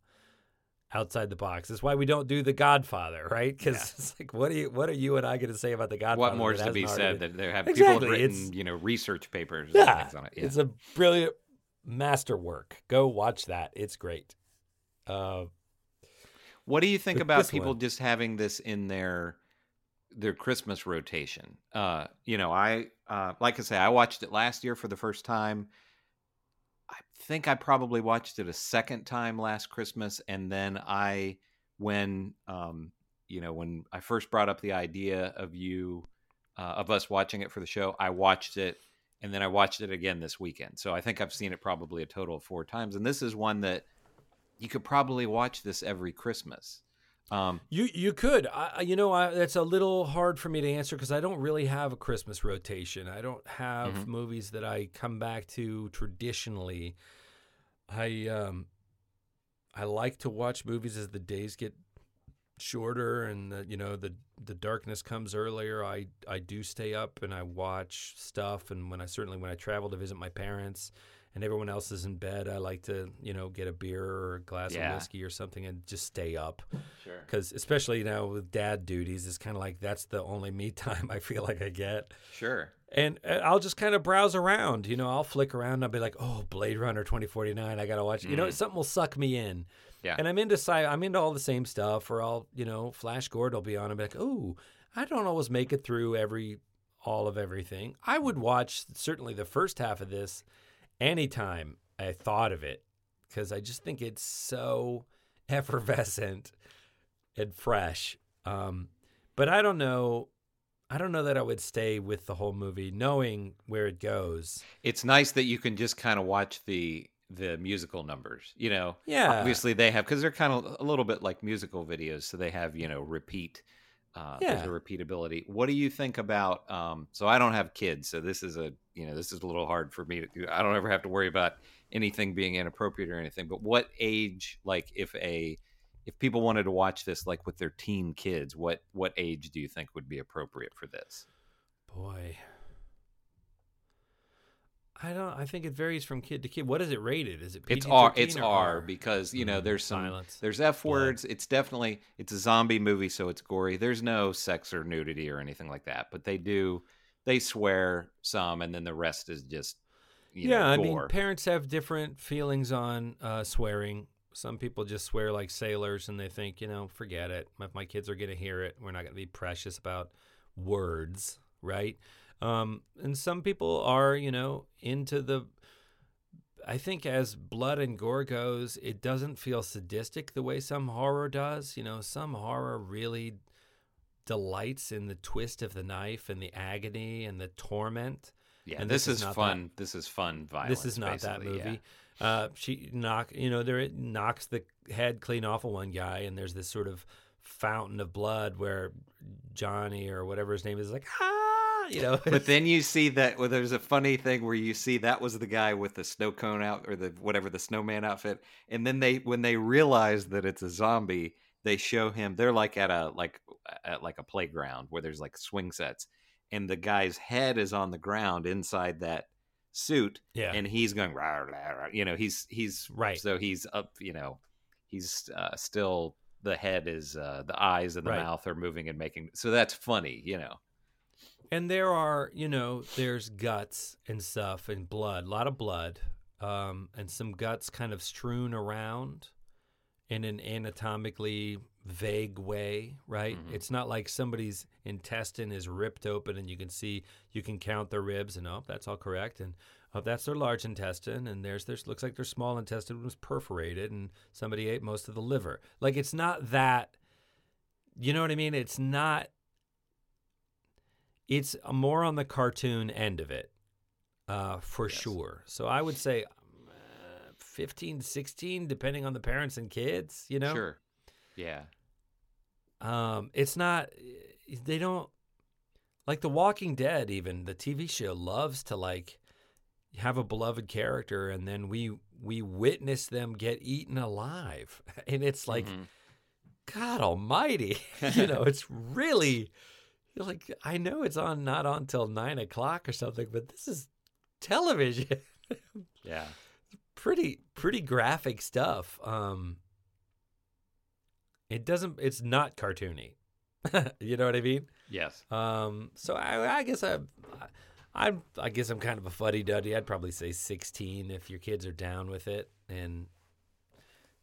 S2: outside the box. That's why we don't do The Godfather, right? Because
S3: Yeah.
S2: it's like, what are you what are you and I going to say about The Godfather?
S3: What more is to be said? That there have
S2: Exactly,
S3: people have written,
S2: it's-
S3: you know, research papers and
S2: Yeah,
S3: things on it. Yeah.
S2: it's a brilliant masterwork. Go watch that. It's great. Uh,
S3: What do you think about people
S2: one-
S3: just having this in their their Christmas rotation? Uh, you know, I uh, like I say, I watched it last year for the first time. I think I probably watched it a second time last Christmas, and then I, when um, you know, when I first brought up the idea of you, uh, of us watching it for the show, I watched it, and then I watched it again this weekend. So I think I've seen it probably a total of four times, and this is one that you could probably watch this every Christmas. Um,
S2: You you could. I, you know, I, that's a little hard for me to answer because I don't really have a Christmas rotation. I don't have
S3: Mhm.
S2: movies that I come back to traditionally. I um, I like to watch movies as the days get shorter and the, you know the the darkness comes earlier. I I do stay up and I watch stuff. And when I certainly when I travel to visit my parents. And everyone else is in bed. I like to, you know, get a beer or a glass
S3: Yeah.
S2: of whiskey or something and just stay up
S3: sure.
S2: because especially now with dad duties it's kind of like that's the only me time i feel like i get
S3: Sure.
S2: and i'll just kind of browse around you know i'll flick around and i'll be like oh blade runner 2049 i gotta watch it. you know
S3: Mm.
S2: something will suck me in
S3: Yeah.
S2: and i'm into sci i'm into all the same stuff or i'll you know flash gordon will be on and be like oh i don't always make it through every all of everything i would watch certainly the first half of this anytime i thought of it because i just think it's so effervescent and fresh. Um, but I don't know. I don't know that I would stay with the whole movie, knowing where it goes.
S3: It's nice that you can just kind of watch the the musical numbers. You know,
S2: Yeah,
S3: obviously they have because they're kind of a little bit like musical videos, so they have you know repeat. Uh, There's
S2: Yeah.
S3: a repeatability. What do you think about? Um, so I don't have kids, so this is a you know this is a little hard for me to. do. I don't ever have to worry about anything being inappropriate or anything. But what age, like if a if people wanted to watch this like with their teen kids, what what age do you think would be appropriate for this?
S2: boy. I don't. I think it varies from kid to kid. What is it rated? Is it PG
S3: It's R. It's
S2: or
S3: R because you know
S2: Mm,
S3: there's some
S2: violence,
S3: there's F words. It's definitely it's a zombie movie, so it's gory. There's no sex or nudity or anything like that, but they do they swear some, and then the rest is just you
S2: yeah,
S3: know,
S2: I mean, parents have different feelings on uh, swearing. Some people just swear like sailors, and they think, you know, forget it. If my kids are going to hear it, we're not going to be precious about words, right? Um, and some people are, you know, into the. I think as blood and gore goes, it doesn't feel sadistic the way some horror does. You know, some horror really delights in the twist of the knife and the agony and the torment.
S3: yeah,
S2: and
S3: this,
S2: this is
S3: is, fun. This is fun violence.
S2: This is not that
S3: basically, yeah.
S2: movie. Uh, she knock, you know, there it knocks the head clean off of one guy, and there's this sort of fountain of blood where Johnny or whatever his name is like ah, you know.
S3: But then you see that well, there's a funny thing where you see that was the guy with the snow cone out or the whatever the snowman outfit, and then they when they realize that it's a zombie, they show him they're like at a like at like a playground where there's like swing sets, and the guy's head is on the ground inside that suit,
S2: yeah,
S3: and he's going rah, rah, rah, you know he's he's
S2: Right.
S3: so he's up you know he's uh, still the head is uh, the eyes and the
S2: Right.
S3: mouth are moving and making so that's funny you know
S2: and there are, you know, there's guts and stuff and blood, a lot of blood, um, and some guts kind of strewn around in an anatomically vague way, right?
S3: Mhm.
S2: It's not like somebody's intestine is ripped open and you can see, you can count their ribs and oh, that's all correct, and oh, that's their large intestine, and there's there's looks like their small intestine was perforated and somebody ate most of the liver. Like it's not that, you know what I mean? It's not it's more on the cartoon end of it uh, for
S3: Yes.
S2: sure. So i would say uh, 15 16 depending on the parents and kids you know?
S3: Sure. Yeah.
S2: Um, it's not they don't like the walking dead even the tv show loves to like have a beloved character and then we we witness them get eaten alive. And it's like
S3: Mhm.
S2: God Almighty, you know, it's really, You're like, I know it's on not on till nine o'clock or something, but this is television.
S3: Yeah.
S2: pretty pretty graphic stuff. Um it doesn't it's not cartoony. you know what I mean?
S3: Yes.
S2: Um so I, I guess I I'm I guess I'm kind of a fuddy duddy. I'd probably say 16 if your kids are down with it and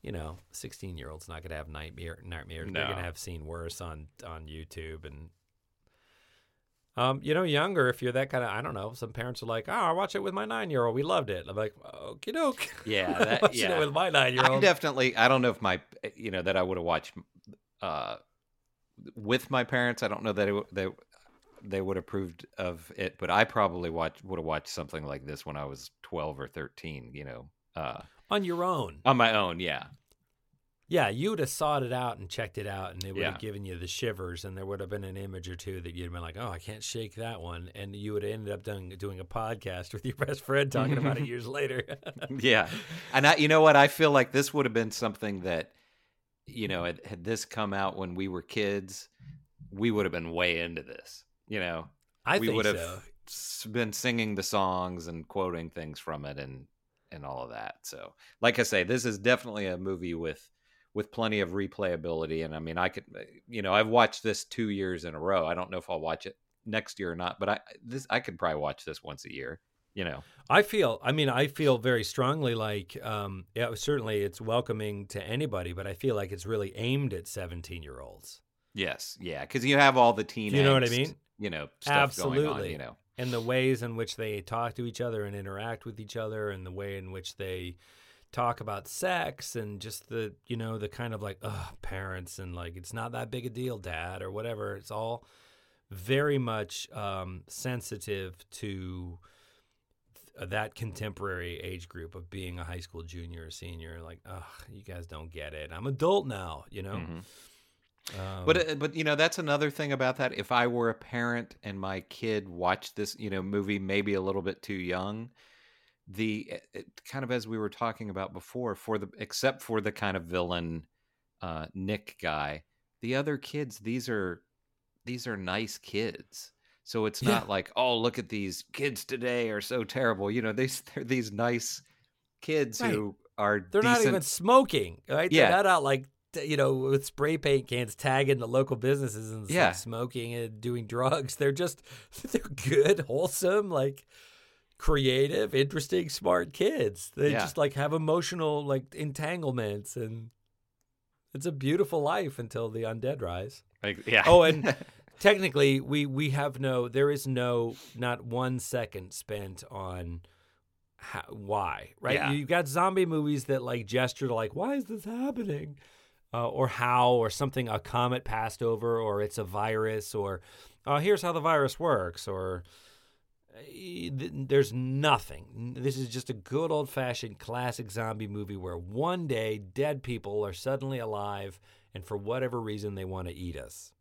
S2: you know, 16 year old's not to have nightmare nightmares. They're gonna have seen worse on on YouTube and um, you know, younger, if you're that kind of, I don't know, some parents are like, oh, I watch it with my nine year old. We loved it. I'm like, okie doke.
S3: Yeah, that- yeah.
S2: it with my nine year
S3: I
S2: old.
S3: definitely. I don't know if my, you know, that I would have watched uh, with my parents. I don't know that it, they they would have approved of it, but I probably watched would have watched something like this when I was twelve or thirteen. You know, uh,
S2: On your own.
S3: on my own. Yeah,
S2: Yeah, you would have sought it out and checked it out, and it would
S3: Yeah.
S2: have given you the shivers, and there would have been an image or two that you'd have been like, "Oh, I can't shake that one," and you would have ended up doing doing a podcast with your best friend talking about it years later.
S3: yeah. And I, you know what? I feel like this would have been something that, you know, had, had this come out when we were kids, we would have been way into this. You know,
S2: I
S3: we would have
S2: so.
S3: been singing the songs and quoting things from it and and all of that. So, like I say, this is definitely a movie with with plenty of replayability. And I mean, I could, uh, you know, I've watched this two years in a row. I don't know if I'll watch it next year or not, but I this I could probably watch this once a year. You know,
S2: I feel, I mean, I feel very strongly like, um, yeah, certainly it's welcoming to anybody, but I feel like it's really aimed at 17 year olds.
S3: yes, yeah, because you have all the teen.
S2: you know what I mean?
S3: You know, stuff going on.
S2: Absolutely.
S3: You know,
S2: And the ways in which they talk to each other and interact with each other, and the way in which they talk about sex, and just the, you know, the kind of like, ugh, parents, and like, it's not that big a deal, dad, or whatever. It's all very much um, sensitive to th- that contemporary age group of being a high school junior or senior. Like, ugh, you guys don't get it. I'm adult now, you know?
S3: Mhm.
S2: Um,
S3: But uh, but you know that's another thing about that. If I were a parent and my kid watched this you know movie maybe a little bit too young, the it, it- kind of as we were talking about before, for the except for the kind of villain uh, Nick guy, the other kids these are these are nice kids. So it's
S2: Yeah.
S3: not like oh look at these kids today are so terrible. You know they they're these nice kids
S2: Right.
S3: who are
S2: They're not even smoking, right?
S3: Yeah.
S2: They're not out like you know with spray paint cans tagging the local businesses and
S3: Yeah.
S2: smoking and doing drugs. They're just they're good, wholesome, like creative, interesting, smart kids. They
S3: Yeah.
S2: just like have emotional like entanglements and it's a beautiful life until the undead rise.
S3: like, yeah
S2: Oh, and technically we we have no there is no not one second spent on how, why right
S3: Yeah.
S2: you've got zombie movies that like gesture to like why is this happening uh, or how or something a comet passed over or it's a virus or uh, here's how the virus works or there's nothing this is just a good old fashioned classic zombie movie where one day dead people are suddenly alive and for whatever reason they want to eat us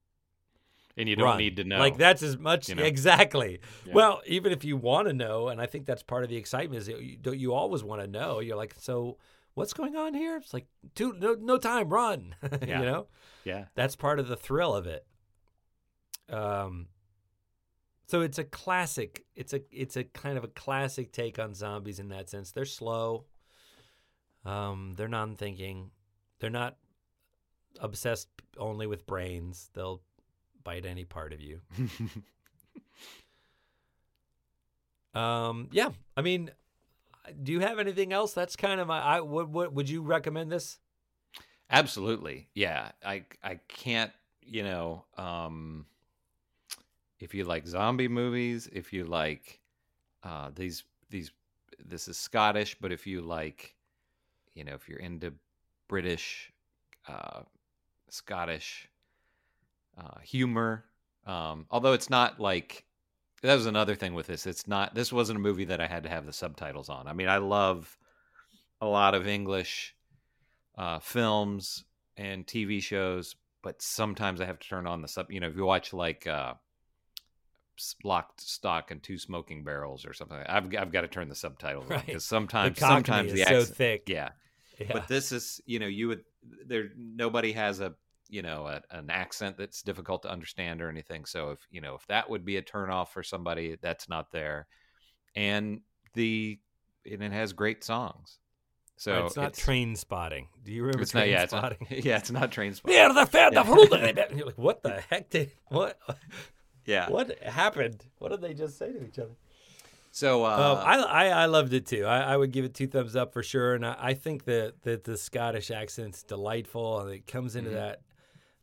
S3: and you don't
S2: run.
S3: need to know
S2: Like that's as much
S3: you know?
S2: exactly.
S3: Yeah.
S2: Well, even if you want to know, and I think that's part of the excitement is you, don't you always want to know. You're like, so what's going on here? It's like, dude, no, no time, run.
S3: Yeah.
S2: you know,
S3: yeah
S2: that's part of the thrill of it. Um, so it's a classic. It's a it's a kind of a classic take on zombies in that sense. They're slow. Um, they're non-thinking. They're not obsessed only with brains. They'll bite any part of you. Um, yeah. I mean, do you have anything else? That's kind of my. I would. what would you recommend this?
S3: Absolutely. Yeah. I I can't, you know, um if you like zombie movies, if you like uh these these this is Scottish, but if you like you know, if you're into British uh Scottish uh humor, um although it's not like that was another thing with this. It's not this wasn't a movie that I had to have the subtitles on. I mean, I love a lot of English uh, films and TV shows, but sometimes I have to turn on the sub. You know, if you watch like uh, Lock Stock and Two Smoking Barrels or something, I've I've got to turn the subtitles on because sometimes
S2: the
S3: sometimes
S2: is
S3: the
S2: so
S3: accent,
S2: thick.
S3: yeah.
S2: Yeah.
S3: But this is you know you would there nobody has a you know a, an accent that's difficult to understand or anything. So if you know if that would be a turnoff for somebody, that's not there. And the and it has great songs. So
S2: it's not Trainspotting. Do you remember
S3: It's
S2: train
S3: not. Yeah, it's
S2: spotting?
S3: not. Yeah, it's not Trainspotting.
S2: Yeah, the fan, the fruit. You're like, what the heck did what?
S3: Yeah.
S2: What happened? What did they just say to each other?
S3: So uh,
S2: Um, I, I I loved it too. I, I would give it two thumbs up for sure, and I, I think that that the Scottish accent's delightful, and it comes into
S3: Mhm.
S2: that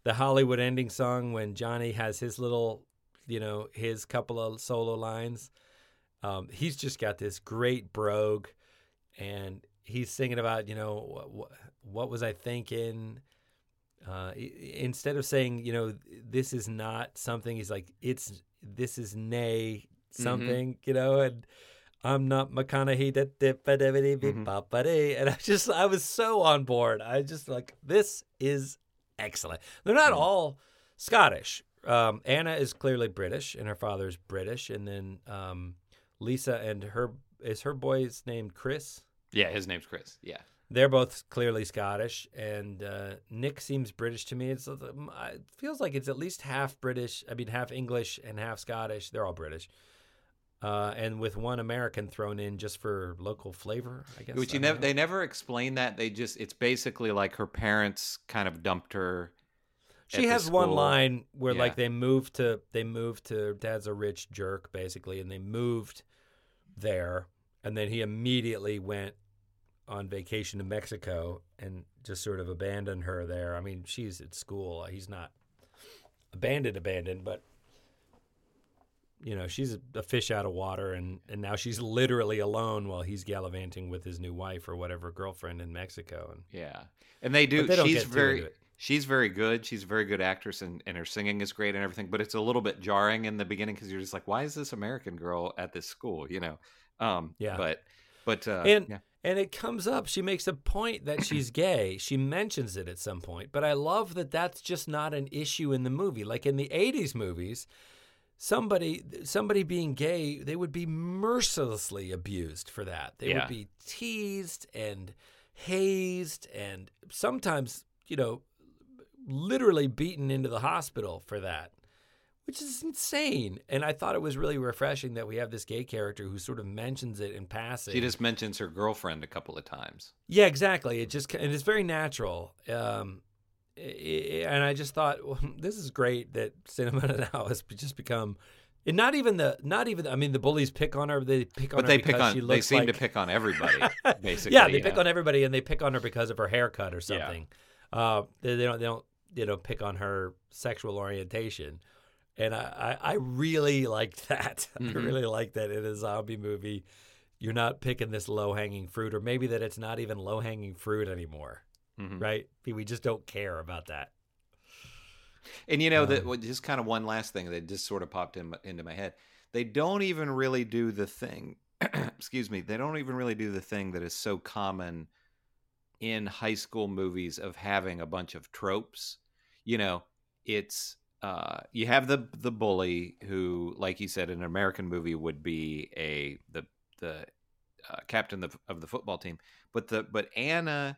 S2: the Hollywood ending song when Johnny has his little, you know, his couple of solo lines. Um, he's just got this great brogue, and he's singing about you know what, what was I thinking. Uh, instead of saying you know this is not something, he's like it's this is nay something, you know, and I'm not McConaughey. da- da- ba- da- ba- dee- bee- ba- ba- dee. And I just, I was so on board. I just like, this is excellent. They're not
S3: Mhm.
S2: all Scottish. Um, Anna is clearly British, and her father's British. And then um, Lisa and her, is her boy's named Chris?
S3: yeah, his name's Chris. Yeah.
S2: They're both clearly Scottish, and uh, Nick seems British to me. It's, uh, it feels like it's at least half British. I mean, half English and half Scottish. They're all British, uh, and with one American thrown in just for local flavor. I guess.
S3: Which
S2: I
S3: you never they never explain that. They just it's basically like her parents kind of dumped her.
S2: She has one line where
S3: Yeah.
S2: like they moved to they moved to dad's a rich jerk basically, and they moved there, and then he immediately went on vacation to Mexico and just sort of abandoned her there. I mean, she's at school. He's not abandoned, abandoned, but you know, she's a fish out of water, and and now she's literally alone while he's gallivanting with his new wife or whatever girlfriend in Mexico. And
S3: Yeah, and they do.
S2: They
S3: she's very she's very good. She's a very good actress, and and her singing is great and everything. But it's a little bit jarring in the beginning because you're just like, why is this American girl at this school? You know. Um,
S2: Yeah.
S3: But but uh,
S2: and
S3: yeah.
S2: And it comes up. She makes a point that she's gay. She mentions it at some point, but I love that that's just not an issue in the movie. Like in the '80s movies, somebody somebody being gay, they would be mercilessly abused for that. They
S3: Yeah.
S2: would be teased and hazed, and sometimes you know, literally beaten into the hospital for that. Which is insane. And I thought it was really refreshing that we have this gay character who sort of mentions it in passing.
S3: she just mentions her girlfriend a couple of times.
S2: Yeah, exactly. It just and it's very natural. Um, i- i- and I just thought well, this is great that cinema now has just become, and not even the not even I mean the bullies pick on her. They pick on
S3: But
S2: her
S3: they pick on. They seem to pick on everybody. basically.
S2: yeah, they pick
S3: know?
S2: on everybody, and they pick on her because of her haircut or
S3: Yeah.
S2: something. Uh, they, they don't they don't you know pick on her sexual orientation. And I, I, I really liked that. I
S3: Mhm.
S2: really like that in a zombie movie. You're not picking this low hanging fruit, or maybe that it's not even low hanging fruit anymore
S3: Mhm.
S2: right? We just don't care about that.
S3: And you know that
S2: Um,
S3: well, just kind of one last thing that just sort of popped in, into my head. They don't even really do the thing. excuse me. They don't even really do the thing that is so common in high school movies of having a bunch of tropes. You know, it's uh, you have the the bully who, like you said, in an American movie would be a the the uh, captain of, of the football team, but the but Anna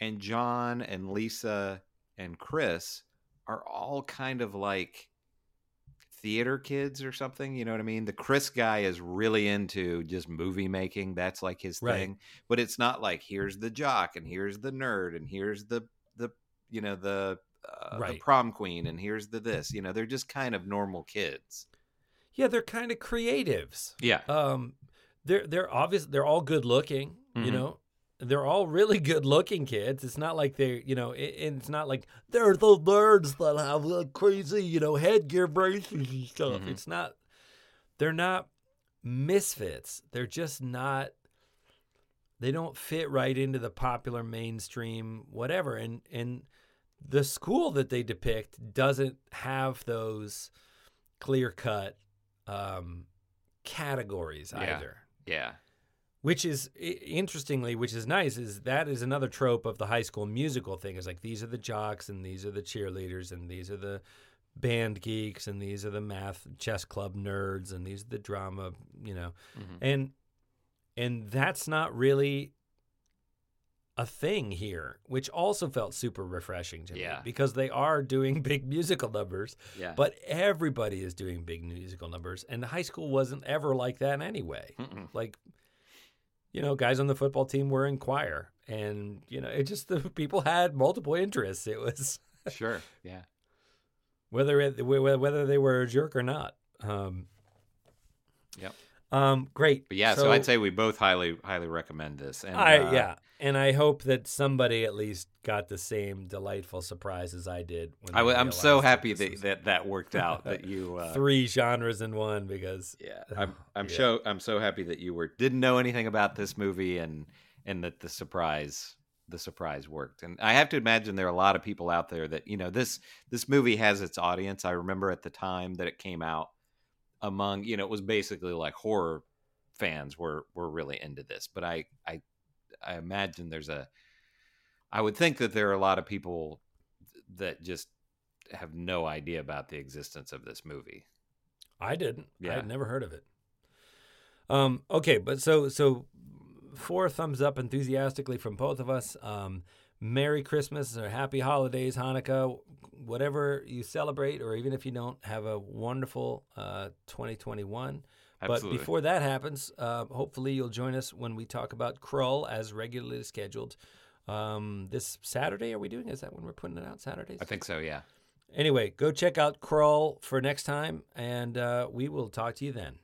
S3: and John and Lisa and Chris are all kind of like theater kids or something. You know what I mean? The Chris guy is really into just movie making. That's like his
S2: Right.
S3: thing. But it's not like here's the jock and here's the nerd and here's the the you know the uh, the prom queen and here's the this. You know, they're just kind of normal kids.
S2: Yeah, they're kind of creatives.
S3: Yeah.
S2: Um, they're they're obvious. They're all good looking. You
S3: Mhm.
S2: know, they're all really good looking kids. It's not like they're you know, it, and it's not like they're the nerds that have like crazy you know headgear braces and stuff.
S3: Mhm.
S2: It's not. They're not misfits. They're just not. They don't fit right into the popular mainstream whatever. And and the school that they depict doesn't have those clear cut um, categories
S3: Yeah.
S2: either.
S3: Yeah.
S2: Which is interestingly, which is nice, is that is another trope of the high school musical thing. Is like these are the jocks and these are the cheerleaders and these are the band geeks and these are the math chess club nerds and these are the drama, you know,
S3: Mhm.
S2: and and that's not really a thing here, which also felt super refreshing to
S3: Yeah.
S2: me because they are doing big musical numbers,
S3: Yeah.
S2: but everybody is doing big musical numbers, and the high school wasn't ever like that anyway.
S3: Mm-mm.
S2: Like, you know, guys on the football team were in choir, and you know, it just the people had multiple interests. It was
S3: sure. Yeah.
S2: whether it wh- whether they were a jerk or not. Um,
S3: Yep.
S2: Um, great.
S3: But yeah, so, I'd say we both highly highly recommend this. And
S2: I
S3: uh,
S2: yeah, and I hope that somebody at least got the same delightful surprise as I did. When
S3: I, I'm so happy that,
S2: was
S3: that that worked out. That you uh,
S2: three genres in one because
S3: Yeah, I'm I'm
S2: Yeah.
S3: so I'm so happy that you were didn't know anything about this movie and and that the surprise the surprise worked. And I have to imagine there are a lot of people out there that you know this this movie has its audience. I remember at the time that it came out among you know it was basically like horror fans were were really into this. But I I I imagine there's a I would think that there are a lot of people that just have no idea about the existence of this movie.
S2: I didn't. I
S3: Yeah.
S2: had never heard of it. Um, okay, but so so four thumbs up enthusiastically from both of us. Um, Merry Christmas or Happy Holidays, Hanukkah, whatever you celebrate, or even if you don't, have a wonderful uh, 2021. But before that happens, uh, hopefully you'll join us when we talk about Krull as regularly scheduled. Um, this Saturday, are we doing? Is that when we're putting it out? Saturdays?
S3: I think so. Yeah.
S2: Anyway, go check out Krull for next time, and uh, we will talk to you then.